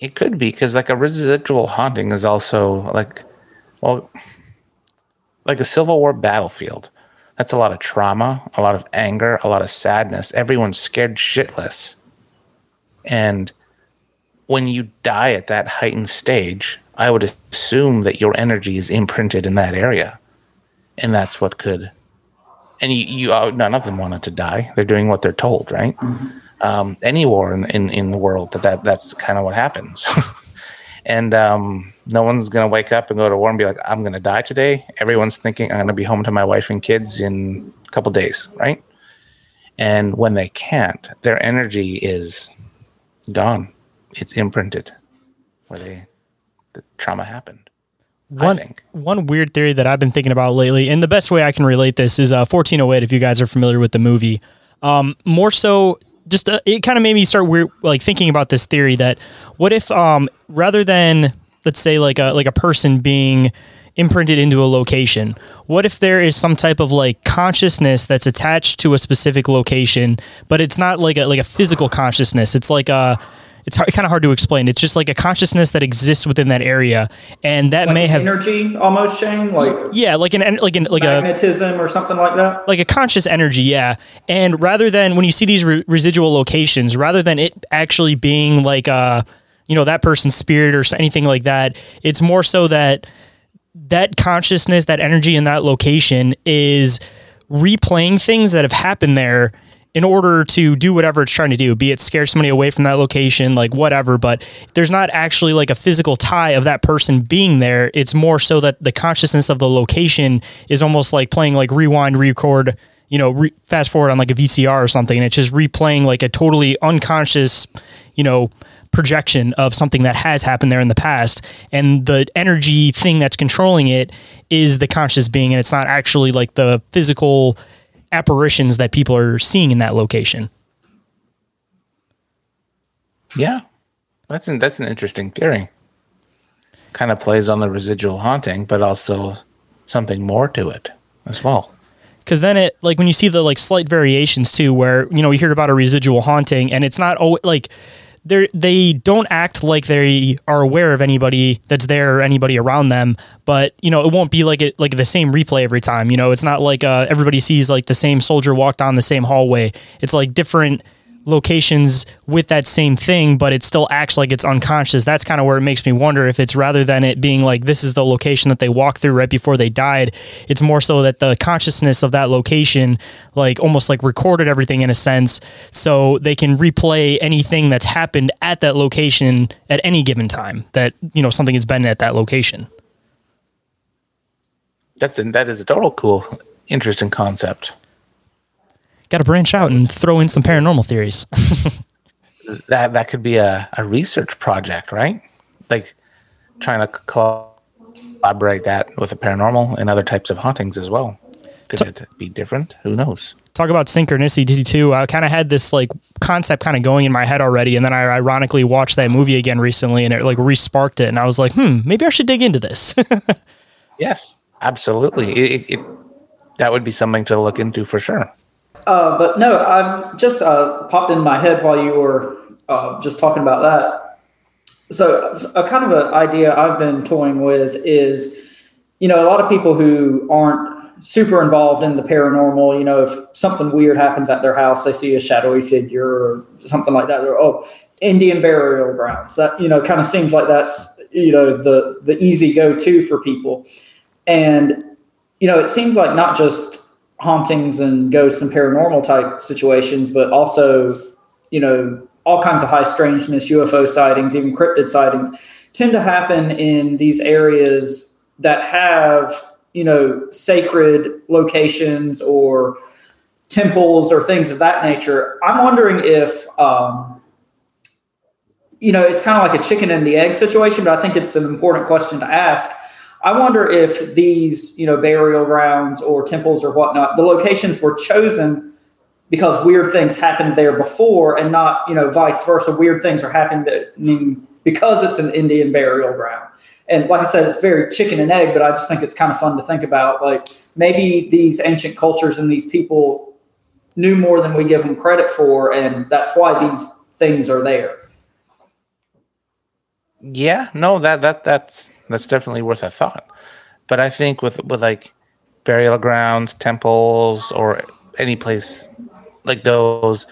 It could be because like a residual haunting is also like, well, like a Civil War battlefield. That's a lot of trauma, a lot of anger, a lot of sadness. Everyone's scared shitless. And when you die at that heightened stage, I would assume that your energy is imprinted in that area. And that's what could. And you, you uh, none of them wanted to die. They're doing what they're told, right? Mm-hmm. Um, any war in, in, in the world, that, that that's kind of what happens. and um, no one's going to wake up and go to war and be like, I'm going to die today. Everyone's thinking I'm going to be home to my wife and kids in a couple days, right? And when they can't, their energy is gone. It's imprinted where they the trauma happened. One one weird theory that I've been thinking about lately, and the best way I can relate this is uh, 1408. If you guys are familiar with the movie, um, more so just uh, it kind of made me start weird, like thinking about this theory that what if um, rather than let's say like a like a person being imprinted into a location what if there is some type of like consciousness that's attached to a specific location but it's not like a like a physical consciousness it's like a it's hard, kind of hard to explain. It's just like a consciousness that exists within that area, and that like may have energy almost, Shayn. Like yeah, like an like an like magnetism a, or something like that. Like a conscious energy, yeah. And rather than when you see these re- residual locations, rather than it actually being like a you know that person's spirit or anything like that, it's more so that that consciousness, that energy in that location is replaying things that have happened there in order to do whatever it's trying to do, be it scare somebody away from that location, like whatever. But there's not actually like a physical tie of that person being there. It's more so that the consciousness of the location is almost like playing like rewind, record, you know, re- fast forward on like a VCR or something. And it's just replaying like a totally unconscious, you know, projection of something that has happened there in the past and the energy thing that's controlling it is the conscious being and it's not actually like the physical apparitions that people are seeing in that location. Yeah, that's an, that's an interesting theory. Kind of plays on the residual haunting, but also something more to it as well. Because then it like when you see the like slight variations too, where you know you hear about a residual haunting, and it's not always like they they don't act like they are aware of anybody that's there or anybody around them but you know it won't be like it like the same replay every time you know? It's not like uh, everybody sees like the same soldier walk down the same hallway. It's like different locations with that same thing, but it still acts like it's unconscious. That's kind of where it makes me wonder if it's rather than it being like this is the location that they walked through right before they died, it's more so that the consciousness of that location, like almost like recorded everything in a sense, so they can replay anything that's happened at that location at any given time that, you know, something has been at that location. That's that is a total cool, interesting concept got to branch out and throw in some paranormal theories. that that could be a, a research project, right? Like trying to collaborate that with the paranormal and other types of hauntings as well. Could it be different? Who knows? Talk about synchronicity too. I kind of had this like concept kind of going in my head already, and then I ironically watched that movie again recently, and it like resparked it, and I was like, hmm, maybe I should dig into this. yes, absolutely. It, it, that would be something to look into for sure. Uh, but no, I've just uh, popped in my head while you were uh, just talking about that. So, a kind of an idea I've been toying with is, you know, a lot of people who aren't super involved in the paranormal, you know, if something weird happens at their house, they see a shadowy figure or something like that. They're, oh, Indian burial grounds. That you know, kind of seems like that's you know the the easy go to for people, and you know, it seems like not just hauntings and ghosts and paranormal type situations, but also, you know, all kinds of high strangeness, UFO sightings, even cryptid sightings tend to happen in these areas that have, you know, sacred locations or temples or things of that nature. I'm wondering if, um, you know, it's kind of like a chicken and the egg situation, but I think it's an important question to ask I wonder if these, you know, burial grounds or temples or whatnot, the locations were chosen because weird things happened there before and not, you know, vice versa. Weird things are happening because it's an Indian burial ground. And like I said, it's very chicken and egg, but I just think it's kind of fun to think about. Like maybe these ancient cultures and these people knew more than we give them credit for, and that's why these things are there. Yeah, no, that that that's that's definitely worth a thought. But I think with with like burial grounds, temples, or any place like those,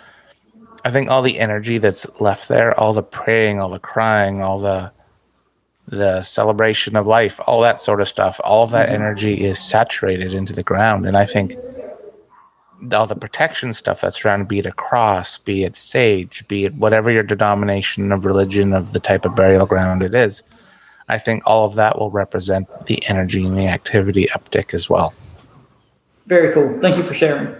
I think all the energy that's left there, all the praying, all the crying, all the the celebration of life, all that sort of stuff, all that mm-hmm. energy is saturated into the ground. And I think all the protection stuff that's around, be it a cross, be it sage, be it whatever your denomination of religion of the type of burial ground it is, I think all of that will represent the energy and the activity uptick as well. Very cool. Thank you for sharing.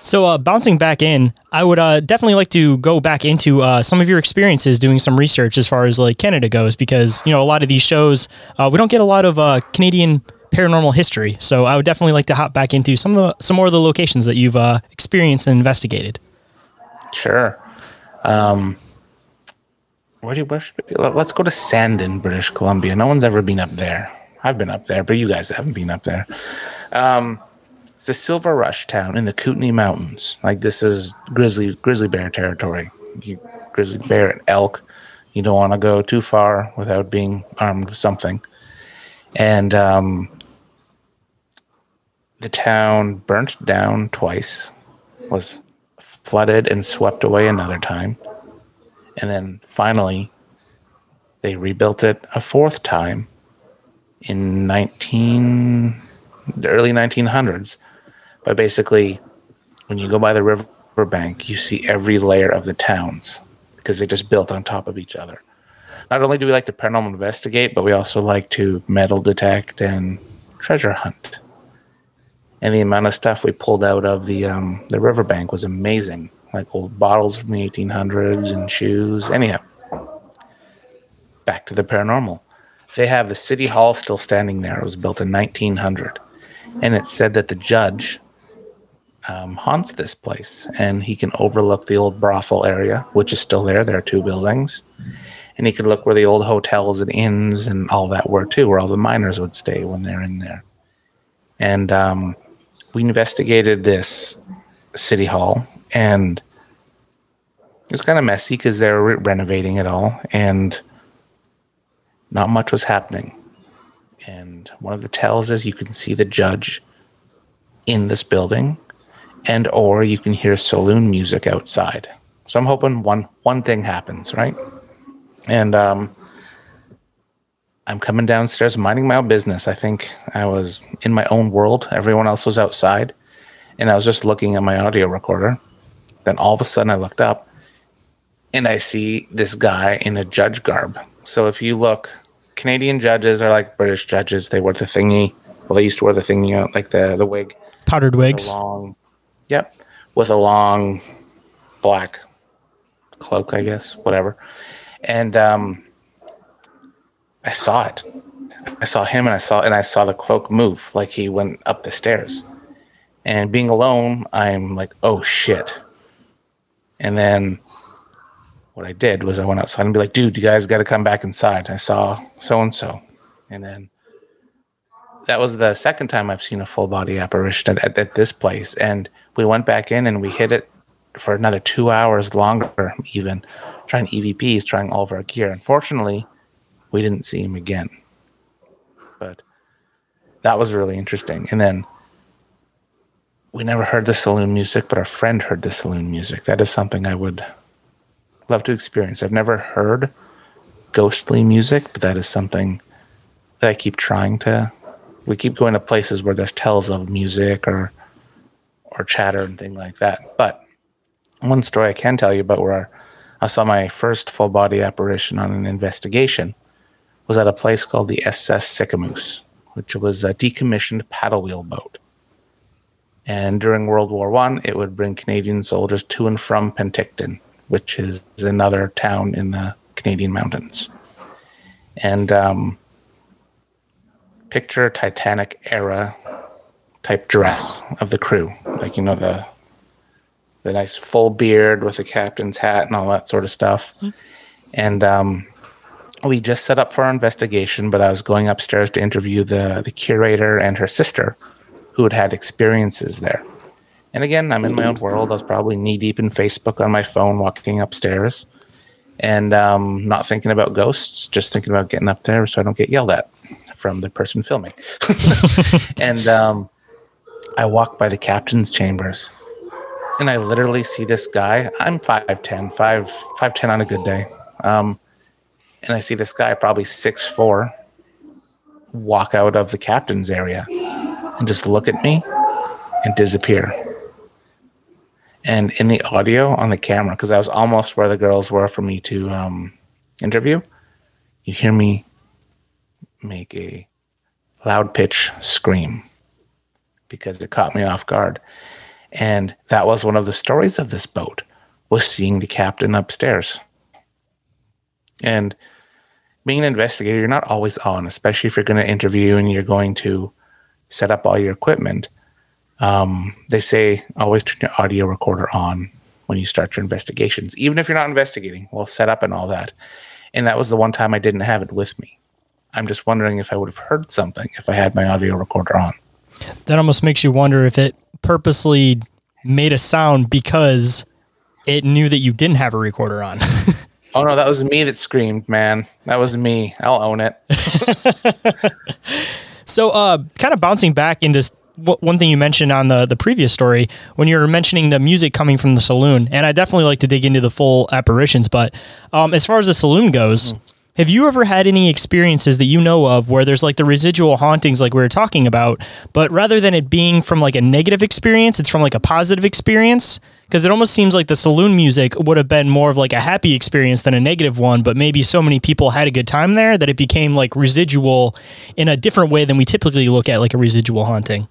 So, uh, bouncing back in, I would uh, definitely like to go back into uh, some of your experiences doing some research as far as like Canada goes, because you know a lot of these shows uh, we don't get a lot of uh, Canadian paranormal history. So, I would definitely like to hop back into some of the some more of the locations that you've uh, experienced and investigated. Sure. Um, where do you wish? Let's go to Sandon, British Columbia. No one's ever been up there. I've been up there, but you guys haven't been up there. Um, it's a silver rush town in the Kootenay Mountains. Like this is grizzly grizzly bear territory. You, grizzly bear and elk. You don't want to go too far without being armed with something. And um, the town burnt down twice, was flooded and swept away another time, and then finally they rebuilt it a fourth time in 19 the early 1900s but basically, when you go by the riverbank, you see every layer of the towns because they just built on top of each other. Not only do we like to paranormal investigate, but we also like to metal detect and treasure hunt. And the amount of stuff we pulled out of the um, the riverbank was amazing, like old bottles from the 1800s and shoes. Anyhow, back to the paranormal. They have the city hall still standing there. It was built in 1900, and it's said that the judge um, haunts this place, and he can overlook the old brothel area, which is still there. There are two buildings, and he could look where the old hotels and inns and all that were too, where all the miners would stay when they're in there. And um, we investigated this city hall, and it's kind of messy because they were re- renovating it all, and not much was happening. And one of the tells is you can see the judge in this building and or you can hear saloon music outside. So I'm hoping one one thing happens, right? And um, I'm coming downstairs, minding my own business. I think I was in my own world. Everyone else was outside, and I was just looking at my audio recorder. Then all of a sudden, I looked up, and I see this guy in a judge garb. So if you look, Canadian judges are like British judges. They wear the thingy. Well, they used to wear the thingy, out, like the the wig, powdered wigs, long Yep, with a long black cloak, I guess, whatever. And um, I saw it. I saw him, and I saw and I saw the cloak move like he went up the stairs. And being alone, I'm like, oh shit. And then what I did was I went outside and be like, dude, you guys got to come back inside. I saw so and so, and then that was the second time I've seen a full body apparition at, at, this place. And we went back in and we hit it for another two hours longer, even trying EVPs, trying all of our gear. Unfortunately, we didn't see him again. But that was really interesting. And then we never heard the saloon music, but our friend heard the saloon music. That is something I would love to experience. I've never heard ghostly music, but that is something that I keep trying to we keep going to places where there's tells of music or or chatter and things like that. But one story I can tell you about where I saw my first full body apparition on an investigation was at a place called the SS Sicamous, which was a decommissioned paddle wheel boat. And during World War One, it would bring Canadian soldiers to and from Penticton, which is another town in the Canadian mountains. And um, picture Titanic era type dress of the crew, like you know the the nice full beard with the captain's hat and all that sort of stuff. And um, we just set up for our investigation, but I was going upstairs to interview the the curator and her sister, who had had experiences there. And again, I'm in my own world. I was probably knee deep in Facebook on my phone, walking upstairs, and um, not thinking about ghosts, just thinking about getting up there so I don't get yelled at from the person filming. and um, I walk by the captain's chambers, and I literally see this guy. I'm 5'10", 5, 5'10 on a good day. Um, and I see this guy, probably six four, walk out of the captain's area and just look at me and disappear. And in the audio on the camera, because I was almost where the girls were for me to um, interview, you hear me make a loud pitch scream because it caught me off guard. And that was one of the stories of this boat was seeing the captain upstairs. And being an investigator, you're not always on, especially if you're going to interview and you're going to set up all your equipment. Um, they say always turn your audio recorder on when you start your investigations, even if you're not investigating. Well, set up and all that. And that was the one time I didn't have it with me. I'm just wondering if I would have heard something if I had my audio recorder on. That almost makes you wonder if it purposely made a sound because it knew that you didn't have a recorder on. Oh no, that was me that screamed, man. That was me. I'll own it. so, uh, kind of bouncing back into one thing you mentioned on the the previous story when you were mentioning the music coming from the saloon, and I definitely like to dig into the full apparitions. But um, as far as the saloon goes. Have you ever had any experiences that you know of where there's like the residual hauntings, like we were talking about, but rather than it being from like a negative experience, it's from like a positive experience? Because it almost seems like the saloon music would have been more of like a happy experience than a negative one, but maybe so many people had a good time there that it became like residual in a different way than we typically look at like a residual haunting.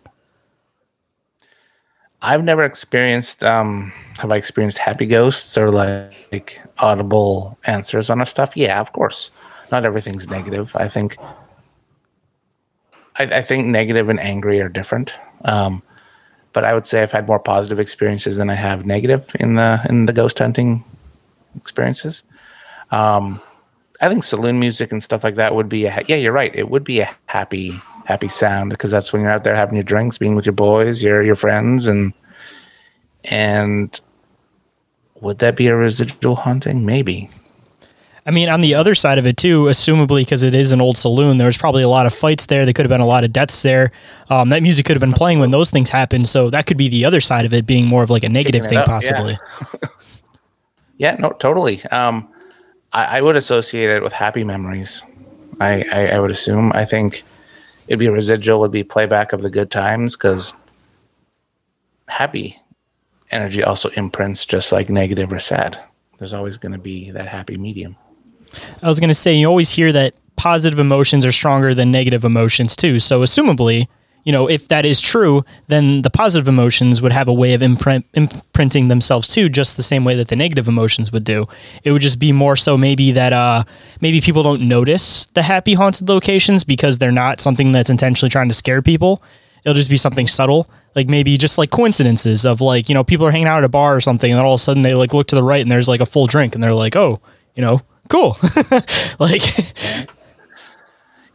I've never experienced. Um, have I experienced happy ghosts or like, like audible answers on stuff? Yeah, of course. Not everything's negative. I think. I, I think negative and angry are different. Um, but I would say I've had more positive experiences than I have negative in the in the ghost hunting experiences. Um, I think saloon music and stuff like that would be a ha- yeah. You're right. It would be a happy happy sound because that's when you're out there having your drinks, being with your boys, your your friends, and and would that be a residual haunting? Maybe. I mean, on the other side of it too, assumably because it is an old saloon, there was probably a lot of fights there. There could have been a lot of deaths there. Um, that music could have been playing when those things happened. So that could be the other side of it being more of like a negative thing, up, possibly. Yeah, no, totally. Um, I, I would associate it with happy memories. I, I, I would assume. I think it'd be a residual, would be playback of the good times because happy energy also imprints just like negative or sad. There's always going to be that happy medium. I was going to say, you always hear that positive emotions are stronger than negative emotions too. So, assumably, you know, if that is true, then the positive emotions would have a way of imprint, imprinting themselves too, just the same way that the negative emotions would do. It would just be more so maybe that uh, maybe people don't notice the happy haunted locations because they're not something that's intentionally trying to scare people. It'll just be something subtle, like maybe just like coincidences of like you know people are hanging out at a bar or something, and then all of a sudden they like look to the right and there's like a full drink, and they're like, oh, you know, cool, like.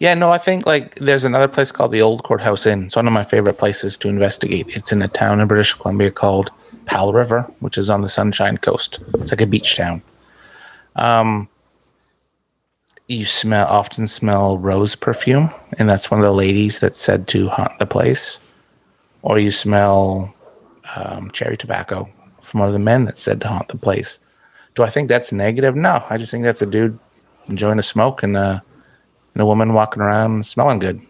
Yeah, no, I think like there's another place called the Old Courthouse Inn. It's one of my favorite places to investigate. It's in a town in British Columbia called Powell River, which is on the Sunshine Coast. It's like a beach town. Um, you smell often smell rose perfume, and that's one of the ladies that said to haunt the place. Or you smell um, cherry tobacco from one of the men that said to haunt the place. Do I think that's negative? No, I just think that's a dude enjoying a smoke and uh, and a woman walking around smelling good.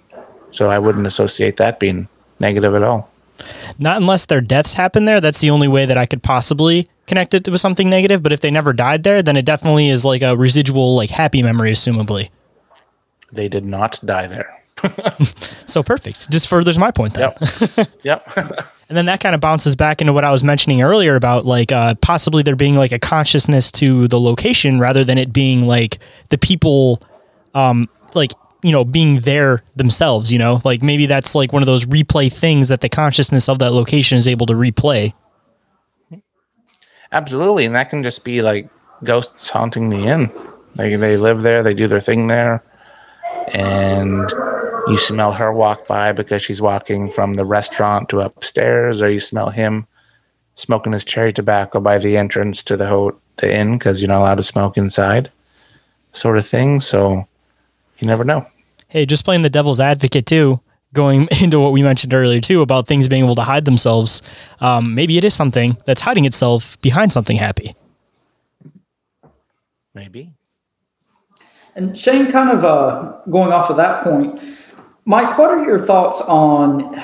So I wouldn't associate that being negative at all. Not unless their deaths happen there. That's the only way that I could possibly connect it with something negative. But if they never died there, then it definitely is like a residual, like happy memory, assumably. They did not die there. So perfect. Just furthers my point then. Yep. And then that kind of bounces back into what I was mentioning earlier about like uh, possibly there being like a consciousness to the location rather than it being like the people, um, like you know, being there themselves. You know, like maybe that's like one of those replay things that the consciousness of that location is able to replay. Absolutely, and that can just be like ghosts haunting the inn. Like they live there, they do their thing there, and you smell her walk by because she's walking from the restaurant to upstairs, or you smell him smoking his cherry tobacco by the entrance to the ho- the inn because you're not allowed to smoke inside, sort of thing. So you never know. Hey, just playing the devil's advocate too, going into what we mentioned earlier too about things being able to hide themselves. Um, maybe it is something that's hiding itself behind something happy. Maybe. And Shayn, kind of uh, going off of that point, Mike, what are your thoughts on,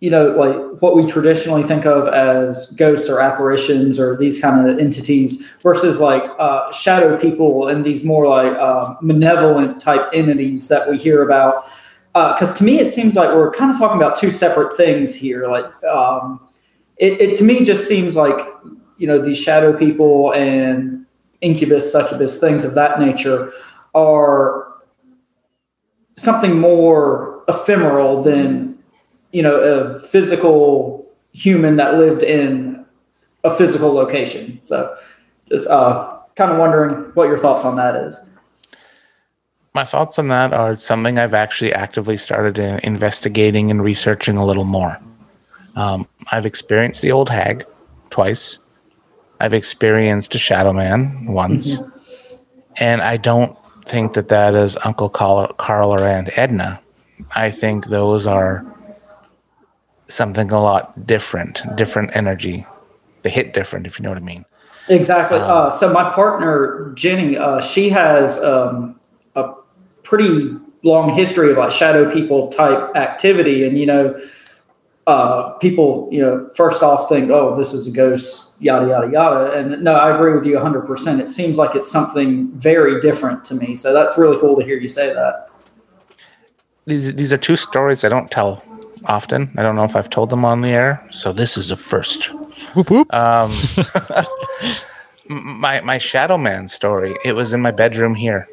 you know, like what we traditionally think of as ghosts or apparitions or these kind of entities versus like uh, shadow people and these more like uh, malevolent type entities that we hear about? Because to me, it seems like we're kind of talking about two separate things here. Like, um, it, it to me just seems like, you know, these shadow people and incubus, succubus, things of that nature are something more ephemeral than you know a physical human that lived in a physical location so just uh, kind of wondering what your thoughts on that is My thoughts on that are something I've actually actively started in investigating and researching a little more. Um, I've experienced the old hag twice. I've experienced a shadow man once, and I don't think that that is Uncle Carl, Carl or Aunt Edna. I think those are something a lot different, different energy. They hit different, if you know what I mean. exactly uh, so my partner jenny uh, she has um, a pretty long history of like shadow people type activity and you know uh, people, you know, first off think, oh, this is a ghost, yada, yada, yada. And no, I agree with you 100%. It seems like it's something very different to me. So that's really cool to hear you say that. These these are two stories I don't tell often. I don't know if I've told them on the air, so this is a first. Whoop whoop. Um, my my Shadow Man story. It was in my bedroom here,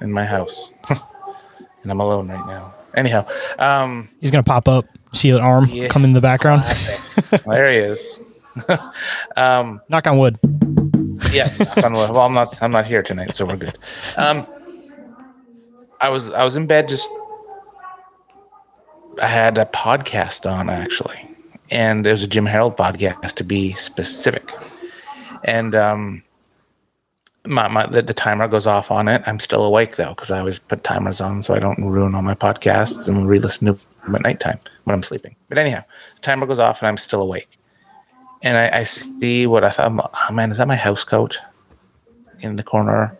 in my house, and I'm alone right now. Anyhow, um, He's gonna pop up. See an arm Yeah. come in the background. there he is. um, Knock on wood. yeah, knock on wood. well, I'm not. I'm not here tonight, so we're good. Um, I was I was in bed just. I had a podcast on actually, and it was a Jim Harold podcast to be specific, and um, my, my the, the timer goes off on it. I'm still awake though because I always put timers on so I don't ruin all my podcasts and re-listen to them at nighttime when I'm sleeping. But anyhow, the timer goes off and I'm still awake, and I, I see what I thought. Oh man, is that my house coat in the corner,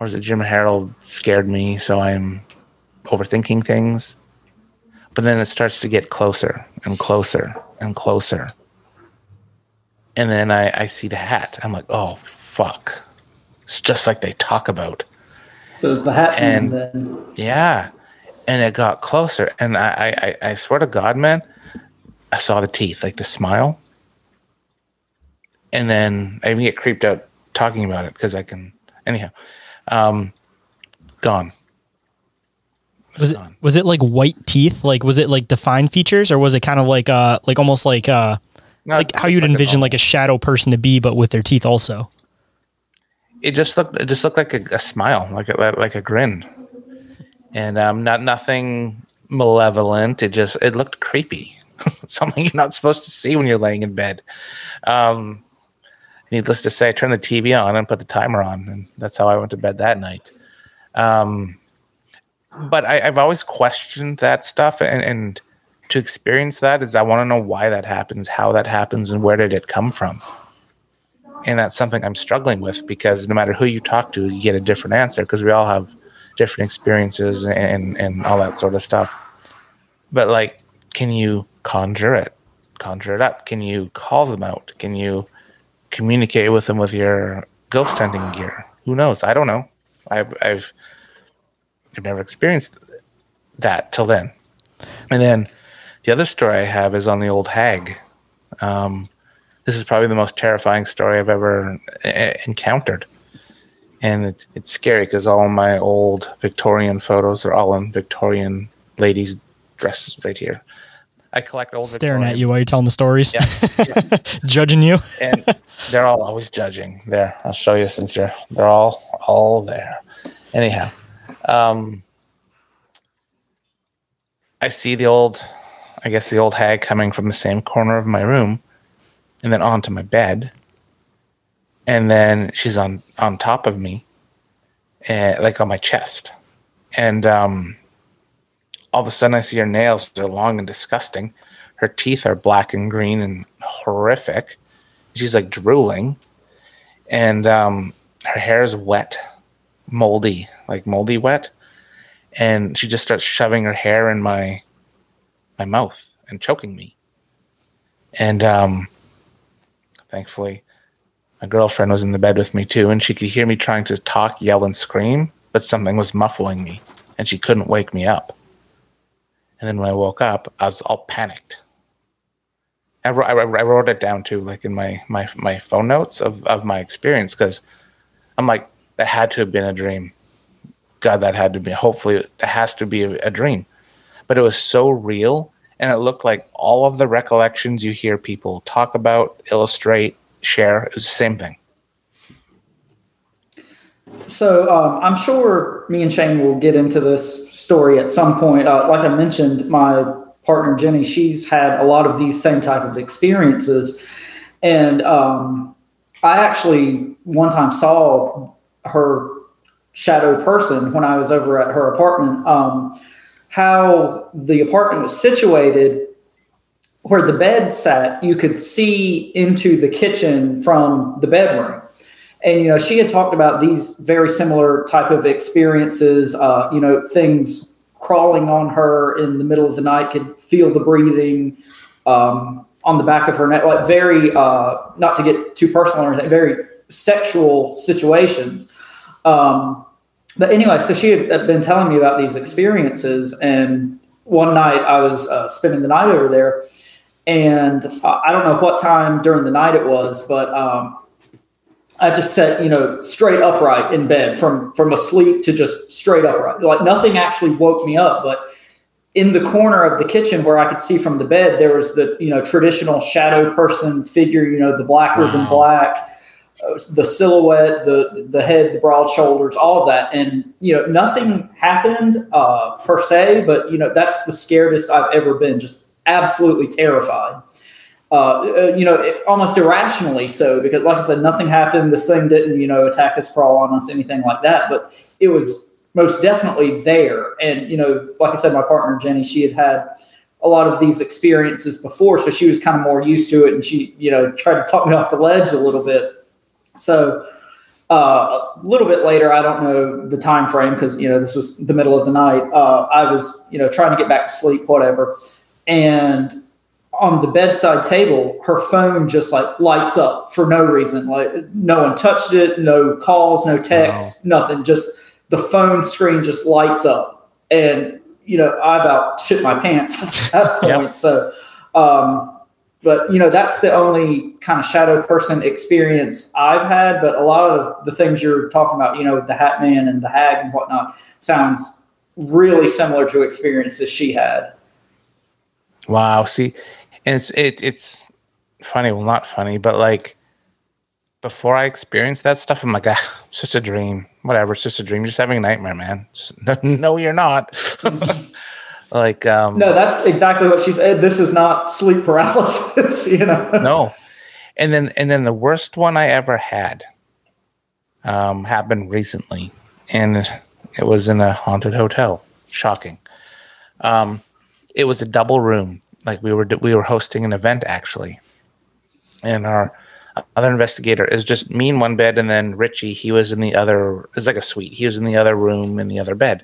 or is it Jim Harold scared me so I'm overthinking things? But then it starts to get closer and closer and closer. And then I, I see the hat. I'm like, oh fuck. It's just like they talk about. So it's the hat And- then. Yeah. And it got closer. And I, I, I- I swear to God, man, I saw the teeth, like the smile. And then I even get creeped out talking about it because I can anyhow. Um gone. Was it was it like white teeth? Like was it like defined features, or was it kind of like uh like almost like uh No, like how you'd like envision like a shadow person to be, but with their teeth also? it just looked it just looked like a, a smile, like a like a grin, and um, not nothing malevolent. It just it looked creepy, something you're not supposed to see when you're laying in bed. Um, needless to say, I turned the TV on and put the timer on, and that's how I went to bed that night. Um, but I, I've always questioned that stuff, and, and to experience that is I want to know why that happens, how that happens, and where did it come from and that's something I'm struggling with because no matter who you talk to, you get a different answer because we all have different experiences and and all that sort of stuff. But like, can you conjure it, conjure it up? Can you call them out? Can you communicate with them with your ghost hunting gear? Who knows? I don't know. I've I've I've never experienced that till then. And then the other story I have is on the old hag. Um, this is probably the most terrifying story I've ever uh, encountered. And it, it's scary because all my old Victorian photos are all in Victorian ladies' dresses right here. I collect old Staring Victorian- at you while you're telling the stories, Yeah, judging you. and they're all always judging. There, I'll show you since you're they're all all there. Anyhow, um, I see the old, I guess the old hag coming from the same corner of my room, and then onto my bed, and then she's on on top of me, and like on my chest, and um, all of a sudden I see her nails. They're long and disgusting. Her teeth are black and green and horrific. She's like drooling, and um, her hair is wet, moldy, like moldy wet, and she just starts shoving her hair in my my mouth and choking me. And um, thankfully, my girlfriend was in the bed with me too, and she could hear me trying to talk, yell, and scream, but something was muffling me, and she couldn't wake me up. And then when I woke up, I was all panicked. I wrote, I wrote- it down too, like in my my my phone notes of of my experience, because I'm like, that had to have been a dream. God, that had to be. Hopefully, that has to be a, a dream. But it was so real, and it looked like all of the recollections you hear people talk about, illustrate, share. It was the same thing. So um, I'm sure me and Shayn will get into this story at some point. Uh, like I mentioned, my partner Jenny, she's had a lot of these same type of experiences, and um, I actually one time saw her shadow person when I was over at her apartment. Um, how the apartment was situated where the bed sat, you could see into the kitchen from the bedroom. And you know, she had talked about these very similar type of experiences. Uh, you know, things crawling on her in the middle of the night, could feel the breathing um, on the back of her neck. Like very, uh, not to get too personal or anything, very sexual situations. Um, but anyway, so she had been telling me about these experiences, and one night I was uh, spending the night over there, and uh, I don't know what time during the night it was, but um, I just sat, you know, straight upright in bed from from asleep to just straight upright. Like nothing actually woke me up, but in the corner of the kitchen where I could see from the bed, there was the you know traditional shadow person figure, you know, the black than black, the silhouette, the the head, the broad shoulders, all of that, and you know nothing happened uh, per se, but you know that's the scariest I've ever been. Just absolutely terrified. Uh, uh, you know, it, almost irrationally so, because like I said, nothing happened. This thing didn't, you know, attack us, crawl on us, anything like that. But it was most definitely there. And, you know, like I said, my partner Jenny, she had had a lot of these experiences before, so she was kind of more used to it, and she, you know, tried to talk me off the ledge a little bit. So uh, a little bit later, I don't know the time frame because you know this was the middle of the night. Uh, I was, you know, trying to get back to sleep, whatever, and on the bedside table, her phone just like lights up for no reason. Like no one touched it, no calls, no texts, nothing. Just the phone screen just lights up, and you know I about shit my pants at that point. So, um, but you know that's the only kind of shadow person experience I've had. But a lot of the things you're talking about, you know, the Hat Man and the Hag and whatnot, sounds really similar to experiences she had. Wow. See, and it's it, it's funny. Well, not funny, but like before I experienced that stuff, I'm like, ah, it's just a dream. Whatever, it's just a dream. You're just having a nightmare, man. Just- no, you're not. like, um, No, that's exactly what she said. This is not sleep paralysis, you know. no. And then and then the worst one I ever had um, happened recently, and it was in a haunted hotel. Shocking. Um, it was a double room. Like we were we were hosting an event actually, and our other investigator is just me in one bed, and then Richie. He was in the other. It's like a suite. He was in the other room in the other bed,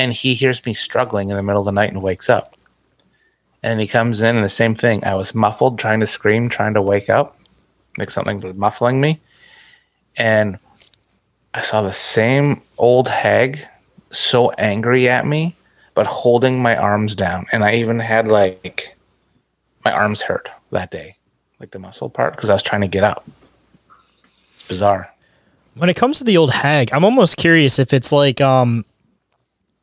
and he hears me struggling in the middle of the night and wakes up. And he comes in and the same thing. I was muffled, trying to scream, trying to wake up, like something was muffling me. And I saw the same old hag so angry at me, but holding my arms down. And I even had like my arms hurt that day, like the muscle part, because I was trying to get up. Bizarre. When it comes to the old hag, I'm almost curious if it's like um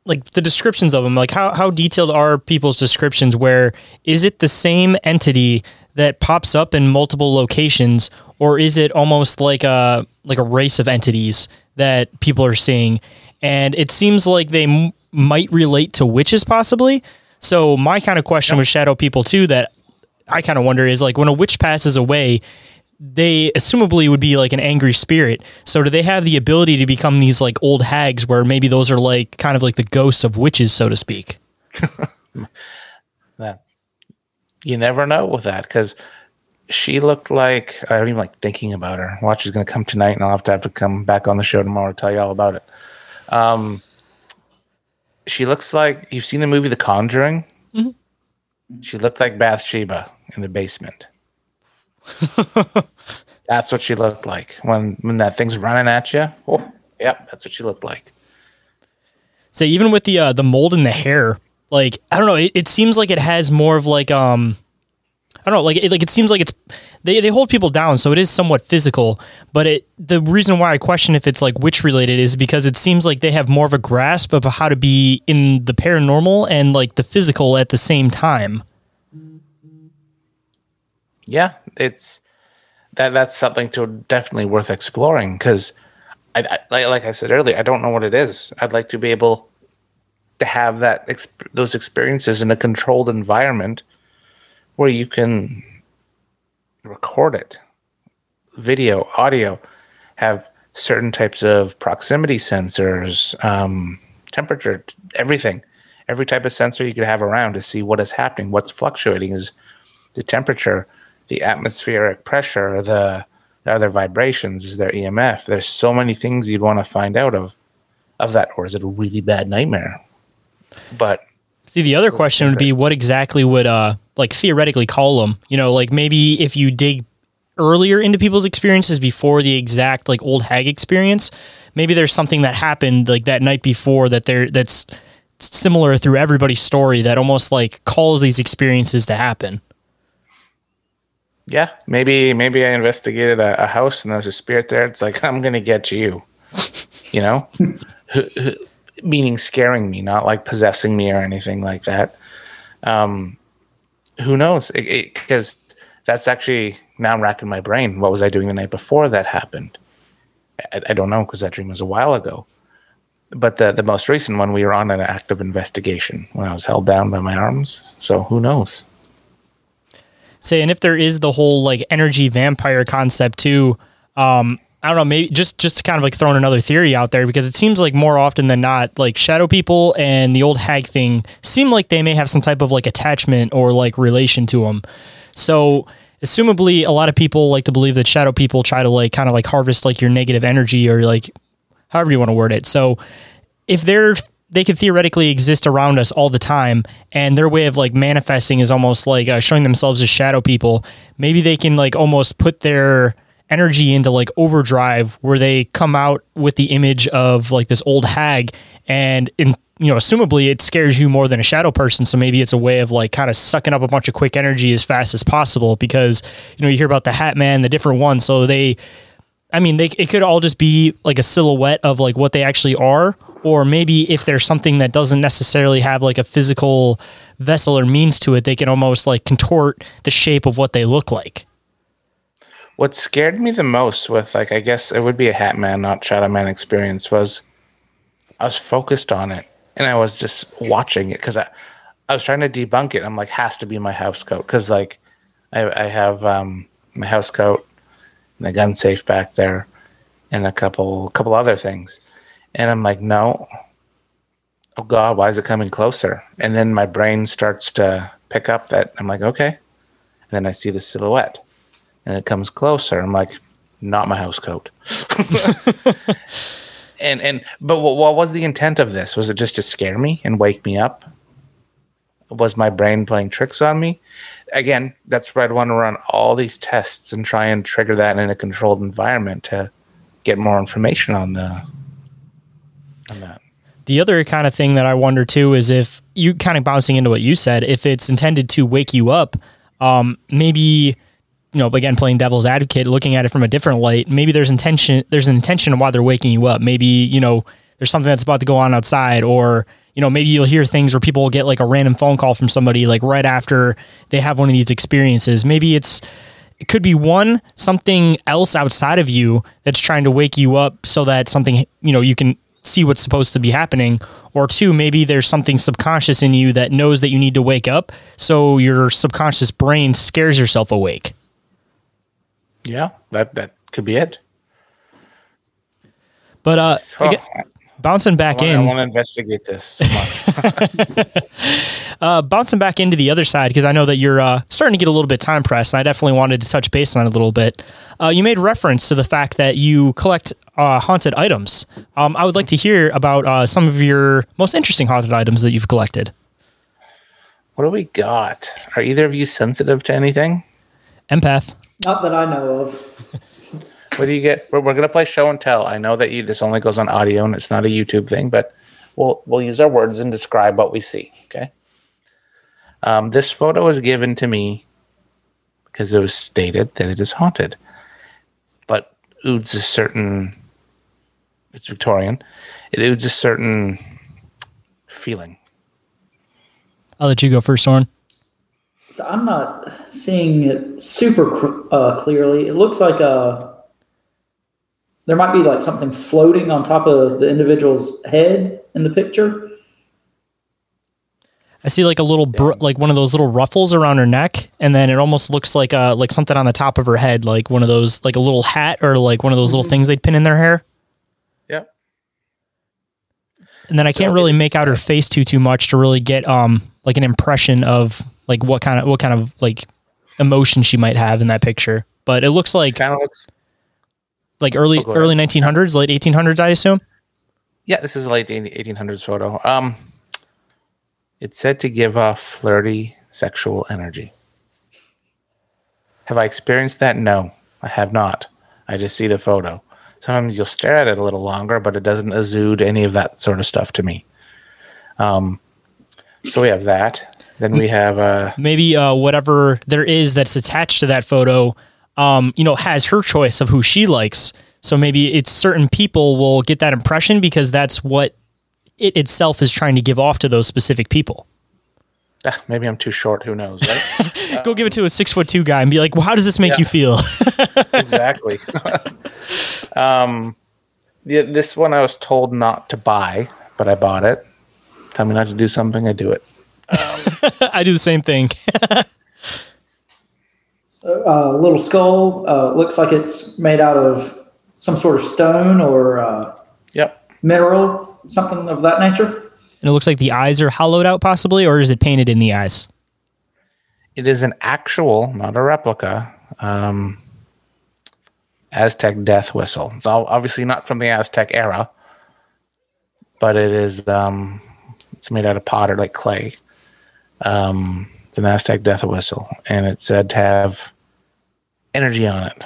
like the descriptions of them like how, how detailed are people's descriptions where is it the same entity that pops up in multiple locations or is it almost like a like a race of entities that people are seeing? And it seems like they m- might relate to witches possibly. So my kind of question with shadow people too that i kind of wonder is like when a witch passes away they assumably would be like an angry spirit. So do they have the ability to become these like old hags where maybe those are like kind of like the ghosts of witches, so to speak? that you never know with that because she looked like I don't even like thinking about her. Watch is going to come tonight, and I'll have to have to come back on the show tomorrow to tell you all about it. Um, she looks like you've seen the movie The Conjuring. Mm-hmm. She looked like Bathsheba in the basement. that's what she looked like when when that thing's running at you. Oh, yep, that's what she looked like. So even with the uh, the mold in the hair, like I don't know, it, it seems like it has more of like um I don't know, like it, like it seems like it's they, they hold people down, so it is somewhat physical. But it the reason why I question if it's like witch related is because it seems like they have more of a grasp of how to be in the paranormal and like the physical at the same time. Yeah, it's that that's something to definitely worth exploring because I, I like, I said earlier, I don't know what it is. I'd like to be able to have that exp- those experiences in a controlled environment where you can record it, video, audio, have certain types of proximity sensors, um, temperature, everything, every type of sensor you could have around to see what is happening. What's fluctuating is the temperature, the atmospheric pressure, the, the other vibrations, is there EMF. There's so many things you'd want to find out of of that, or is it a really bad nightmare? But See, the other question would be what exactly would uh like theoretically call them? You know, like maybe if you dig earlier into people's experiences before the exact like old hag experience, maybe there's something that happened like that night before that there that's similar through everybody's story that almost like calls these experiences to happen. Yeah, maybe maybe I investigated a, a house and there's a spirit there. It's like I'm gonna get you, you know, meaning scaring me, not like possessing me or anything like that. Um, who knows? Because that's actually now I'm racking my brain. What was I doing the night before that happened? I, I don't know because that dream was a while ago. But the the most recent one, we were on an active investigation when I was held down by my arms. So who knows? Say, and if there is the whole like energy vampire concept too, um, I don't know, maybe just just to kind of like throwing another theory out there because it seems like more often than not, like shadow people and the old hag thing seem like they may have some type of like attachment or like relation to them. So, assumably, a lot of people like to believe that shadow people try to like kind of like harvest like your negative energy or like however you want to word it. So, if they're they could theoretically exist around us all the time and their way of like manifesting is almost like uh, showing themselves as shadow people. Maybe they can like almost put their energy into like overdrive where they come out with the image of like this old hag and in you know assumably it scares you more than a shadow person so maybe it's a way of like kind of sucking up a bunch of quick energy as fast as possible because you know you hear about the hat man the different ones so they I mean, they, it could all just be like a silhouette of like what they actually are, or maybe if there's something that doesn't necessarily have like a physical vessel or means to it, they can almost like contort the shape of what they look like. What scared me the most with like I guess it would be a Hat Man, not Shadow Man experience was I was focused on it and I was just watching it because I I was trying to debunk it. I'm like has to be my house coat because like I, I have um, my house coat and a gun safe back there and a couple couple other things. And I'm like, no. Oh God, why is it coming closer? And then my brain starts to pick up that I'm like, okay. And then I see the silhouette and it comes closer. I'm like, not my house coat. and and but what, what was the intent of this? Was it just to scare me and wake me up? Was my brain playing tricks on me? Again, that's where I'd want to run all these tests and try and trigger that in a controlled environment to get more information on the on that. The other kind of thing that I wonder too is if you kind of bouncing into what you said, if it's intended to wake you up, um, maybe you know, again, playing devil's advocate, looking at it from a different light, maybe there's intention, there's an intention of why they're waking you up. Maybe, you know, there's something that's about to go on outside or, you know, maybe you'll hear things where people will get like a random phone call from somebody like right after they have one of these experiences. Maybe it's it could be one something else outside of you that's trying to wake you up so that something you know you can see what's supposed to be happening or two maybe there's something subconscious in you that knows that you need to wake up so your subconscious brain scares yourself awake Yeah, that that could be it. but uh Oh, bouncing back I wanna, in I want to investigate this so much. uh, bouncing back into the other side because I know that you're uh, starting to get a little bit time pressed, and I definitely wanted to touch base on it a little bit. Uh, you made reference to the fact that you collect uh, haunted items. Um, I would like to hear about uh, some of your most interesting haunted items that you've collected. what do we got? Are either of you sensitive to anything? Empath. Not that I know of. What do you get? We're, we're gonna play show and tell. I know that you, this only goes on audio and it's not a YouTube thing, but we'll we'll use our words and describe what we see. Okay. Um, this photo was given to me because it was stated that it is haunted, but oods a certain. It's Victorian. It oods a certain feeling. I'll let you go first, Soren. So I'm not seeing it super uh, clearly. It looks like a. There might be like something floating on top of the individual's head in the picture. I see like a little br- like one of those little ruffles around her neck, and then it almost looks like uh like something on the top of her head, like one of those like a little hat or like one of those little things they'd pin in their hair. Yep. And then I can't really make out her face too too much to really get um like an impression of like what kind of what kind of like emotion she might have in that picture. But it looks like kind of looks like early Oh, early 1900s, late 1800s, I assume. Yeah, this is a late 1800s photo. Um, it's said to give off flirty sexual energy. Have I experienced that? No, I have not. I just see the photo. Sometimes you'll stare at it a little longer, but it doesn't exude any of that sort of stuff to me. Um, so we have that. Then we have uh, Maybe uh whatever there is that's attached to that photo um you know has her choice of who she likes. So maybe it's certain people will get that impression because that's what it itself is trying to give off to those specific people. ah, maybe I'm too short. Who knows, right? Go give it to a six foot two guy and be like, well, how does this make Yeah. you feel? exactly. um, the, this one I was told not to buy, but I bought it. Tell me not to do something, I do it. I do the same thing. A little skull uh, looks like it's made out of some sort of stone or uh, Yep. mineral, something of that nature. And it looks like the eyes are hollowed out, possibly, or is it painted in the eyes? It is an actual, not a replica, um, Aztec death whistle. It's all obviously not from the Aztec era, but it is. Um, it's made out of pot or like clay. Um, it's an Aztec death whistle, and it's said to have energy on it.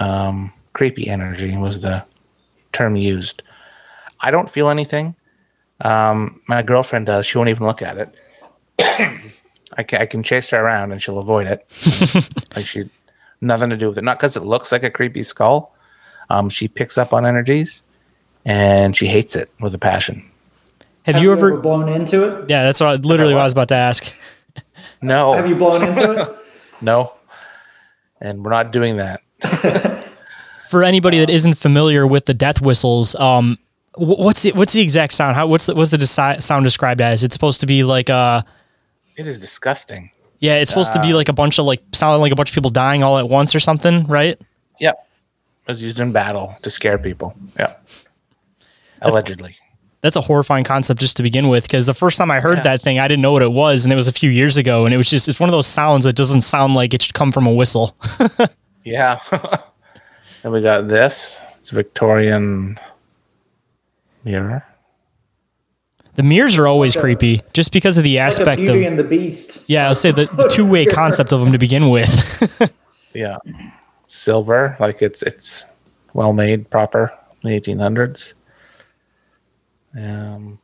Um, creepy energy was the term used. I don't feel anything. Um, my girlfriend does. She won't even look at it. I can, I can chase her around and she'll avoid it. like she, nothing to do with it. Not because it looks like a creepy skull. Um, she picks up on energies, and she hates it with a passion. Have, you ever? blown into it? Yeah, that's what I, literally what I was about to ask. No, Have you blown into it? no, and we're not doing that. For anybody that isn't familiar with the death whistles, um, what's the, what's the exact sound? How what's the, what's the desi- sound described as? It's supposed to be like uh It is disgusting. Yeah, it's supposed to be Uh, like a bunch of like sounding like a bunch of people dying all at once or something, right? Yep, it was used in battle to scare people. Yeah, allegedly. That's a horrifying concept just to begin with because the first time I heard Yeah. that thing, I didn't know what it was, and it was a few years ago, and it was just it's one of those sounds that doesn't sound like it should come from a whistle. Yeah. and we got this. It's Victorian mirror. The mirrors are always Like a- creepy just because of the Like a aspect Beauty of and the Beast. yeah, I'll say the, the two way concept of them to begin with. Yeah. Silver, like it's it's well made, proper, in the eighteen hundreds. Um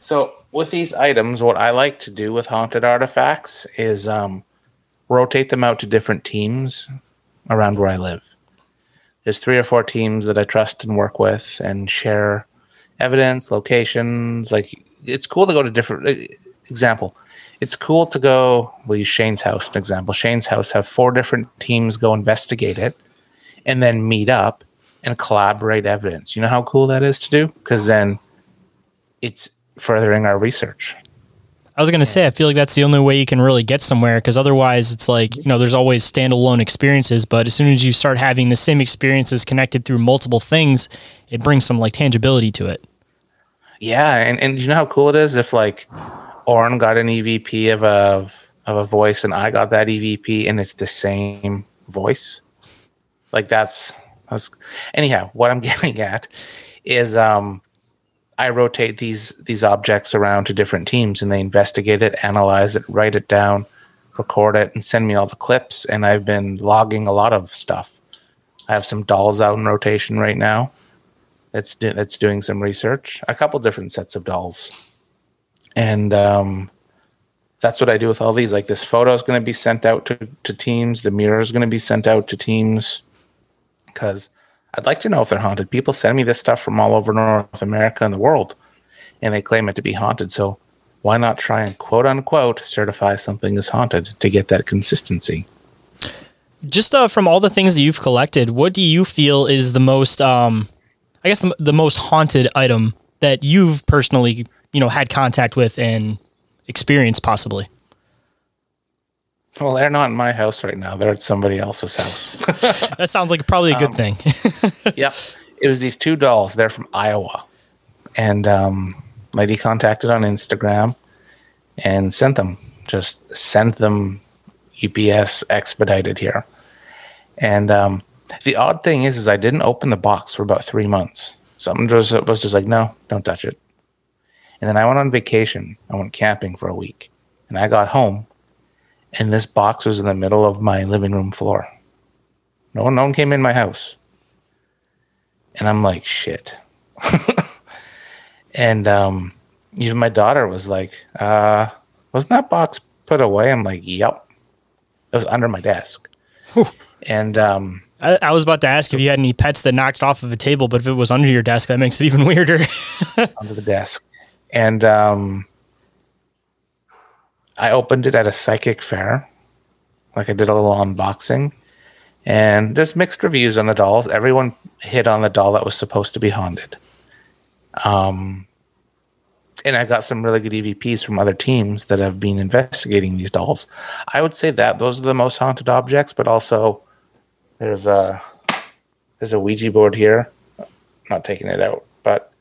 so with these items, what I like to do with haunted artifacts is um rotate them out to different teams around where I live. There's three or four teams that I trust and work with and share evidence, locations, like it's cool to go to different example. It's cool to go. We'll use Shayn's house an example. Shayn's house have four different teams go investigate it, and then meet up and collaborate evidence. You know how cool that is to do because then it's furthering our research. I was going to say, I feel like that's the only way you can really get somewhere because otherwise it's like, you know, there's always standalone experiences. But as soon as you start having the same experiences connected through multiple things, it brings some like tangibility to it. Yeah. And, and you know how cool it is if like Orin got an EVP of a, of a voice and I got that EVP and it's the same voice? Like that's, that's anyhow, what I'm getting at is, um, I rotate these these objects around to different teams and they investigate it, analyze it, write it down, record it, and send me all the clips. And I've been logging a lot of stuff. I have some dolls out in rotation right now. That's do, that's doing some research. A couple different sets of dolls, and um, that's what I do with all these. Like this photo is going to be sent out to to teams. The mirror is going to be sent out to teams because I'd like to know if they're haunted. People send me this stuff from all over North America and the world, and they claim it to be haunted. So why not try and quote unquote certify something is haunted to get that consistency? Just uh, from all the things that you've collected, what do you feel is the most, um, I guess, the, the most haunted item that you've personally, you know, had contact with and experienced possibly? Well, they're not in my house right now. They're at somebody else's house. that sounds like probably a good um, thing. yep. It was these two dolls. They're from Iowa. And um, lady contacted on Instagram and sent them. Just sent them UPS expedited here. And um, the odd thing is, is I didn't open the box for about three months. Something was, was just like, no, don't touch it. And then I went on vacation. I went camping for a week. And I got home and this box was in the middle of my living room floor. No one, no one came in my house, and I'm like, shit. and um, even my daughter was like, uh, "Wasn't that box put away?" I'm like, "Yep, it was under my desk." and um, I, I, was about to ask if you had any pets that knocked off of a table, but if it was under your desk, that makes it even weirder. under the desk, and um, I opened it at a psychic fair. Like I did a little unboxing. And there's mixed reviews on the dolls. Everyone hit on the doll that was supposed to be haunted. Um, and I got some really good EVPs from other teams that have been investigating these dolls. I would say that those are the most haunted objects, but also there's a there's a Ouija board here. I'm not taking it out, but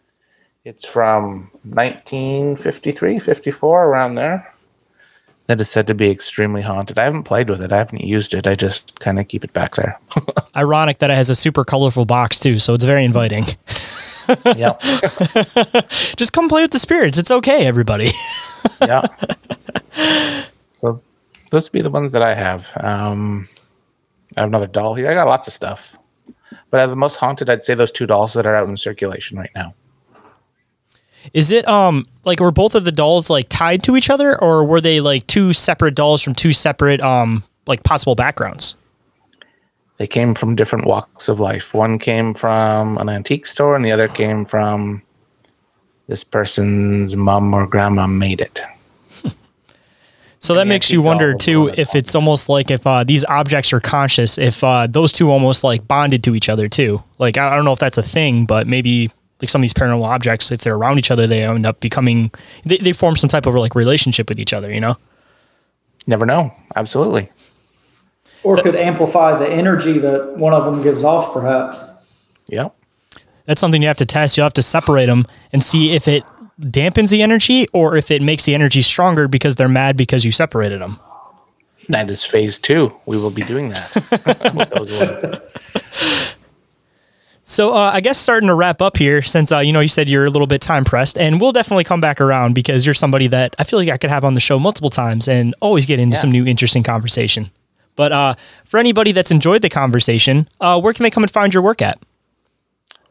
it's from 1953, 54, around there that is said to be extremely haunted. I haven't played with it. I haven't used it. I just kind of keep it back there. Ironic that it has a super colorful box too, so it's very inviting. yeah. just come play with the spirits. It's okay, everybody. yeah. So those would be the ones that I have. Um, I have another doll here. I got lots of stuff, but the most haunted, I'd say those two dolls that are out in circulation right now. Is it um like were both of the dolls like tied to each other or were they like two separate dolls from two separate um like possible backgrounds? They came from different walks of life. One came from an antique store and the other came from this person's mom or grandma made it. So that makes you wonder too if it's almost like if uh, these objects are conscious, if uh, those two almost like bonded to each other too. Like I don't know if that's a thing, but maybe like some of these paranormal objects, if they're around each other, they end up becoming they, they form some type of like relationship with each other. You know, never know. Absolutely. Or could amplify the energy that one of them gives off, perhaps. Yeah. That's something you have to test. You'll have to separate them and see if it dampens the energy or if it makes the energy stronger because they're mad because you separated them. That is phase two. We will be doing that. So uh, I guess starting to wrap up here, since uh, you know you said you're a little bit time pressed, and we'll definitely come back around because you're somebody that I feel like I could have on the show multiple times and always get into yeah. some new interesting conversation. But uh, for anybody that's enjoyed the conversation, uh, where can they come and find your work at?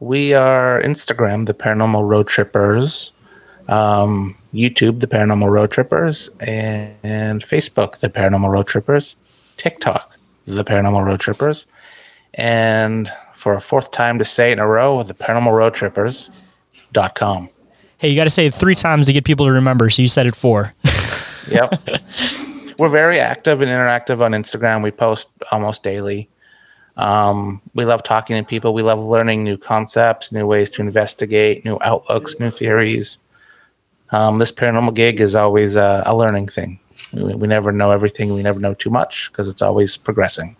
We are Instagram, the Paranormal Road Trippers, um, YouTube, the Paranormal Road Trippers, and, and Facebook, the Paranormal Road Trippers, TikTok, the Paranormal Road Trippers, and for a fourth time to say in a row, with the paranormal road trippers.com. Hey, you got to say it three times to get people to remember. So you said it four. Yep. We're very active and interactive on Instagram. We post almost daily. Um, we love talking to people. We love learning new concepts, new ways to investigate, new outlooks, new theories. Um, this paranormal gig is always a, a learning thing. We, we never know everything. We never know too much because it's always progressing.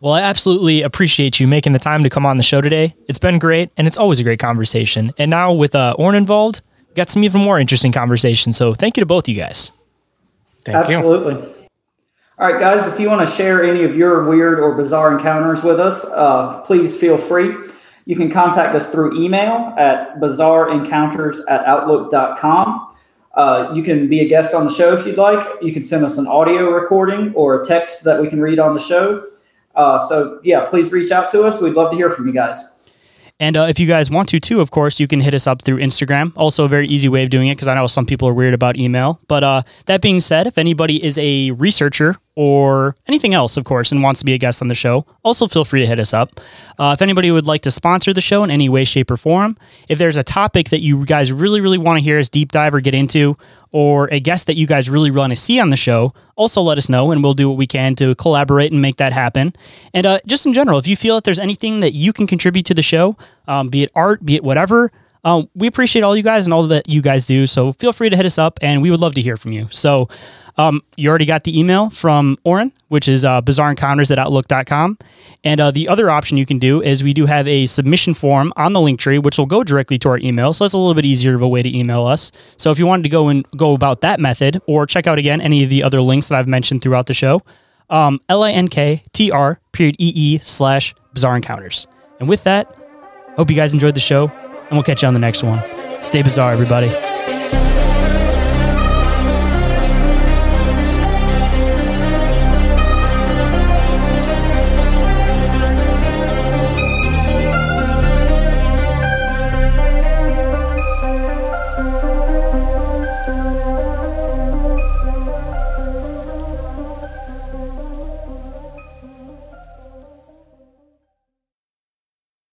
Well, I absolutely appreciate you making the time to come on the show today. It's been great, and it's always a great conversation. And now with uh, Orin involved, got some even more interesting conversation. So thank you to both you guys. Thank you. Absolutely. All right, guys, if you want to share any of your weird or bizarre encounters with us, uh, please feel free. You can contact us through email at bizarreencounters at outlook.com. Uh, you can be a guest on the show if you'd like. You can send us an audio recording or a text that we can read on the show. Uh, so, yeah, please reach out to us. We'd love to hear from you guys. And uh, if you guys want to, too, of course, you can hit us up through Instagram. Also, a very easy way of doing it because I know some people are weird about email. But uh, that being said, if anybody is a researcher or anything else, of course, and wants to be a guest on the show, also feel free to hit us up. Uh, if anybody would like to sponsor the show in any way, shape, or form, if there's a topic that you guys really, really want to hear us deep dive or get into, or a guest that you guys really want to see on the show, also let us know and we'll do what we can to collaborate and make that happen. And uh, just in general, if you feel that there's anything that you can contribute to the show, um, be it art, be it whatever, um, we appreciate all you guys and all that you guys do. So feel free to hit us up and we would love to hear from you. So, um, you already got the email from Orin, which is uh, bizarreencounters at outlook.com. And uh, the other option you can do is we do have a submission form on the link tree, which will go directly to our email. So that's a little bit easier of a way to email us. So if you wanted to go and go about that method or check out again any of the other links that I've mentioned throughout the show, um, L-I-N-K-T-R period E-E slash bizarre encounters. And with that, hope you guys enjoyed the show and we'll catch you on the next one. Stay bizarre, everybody.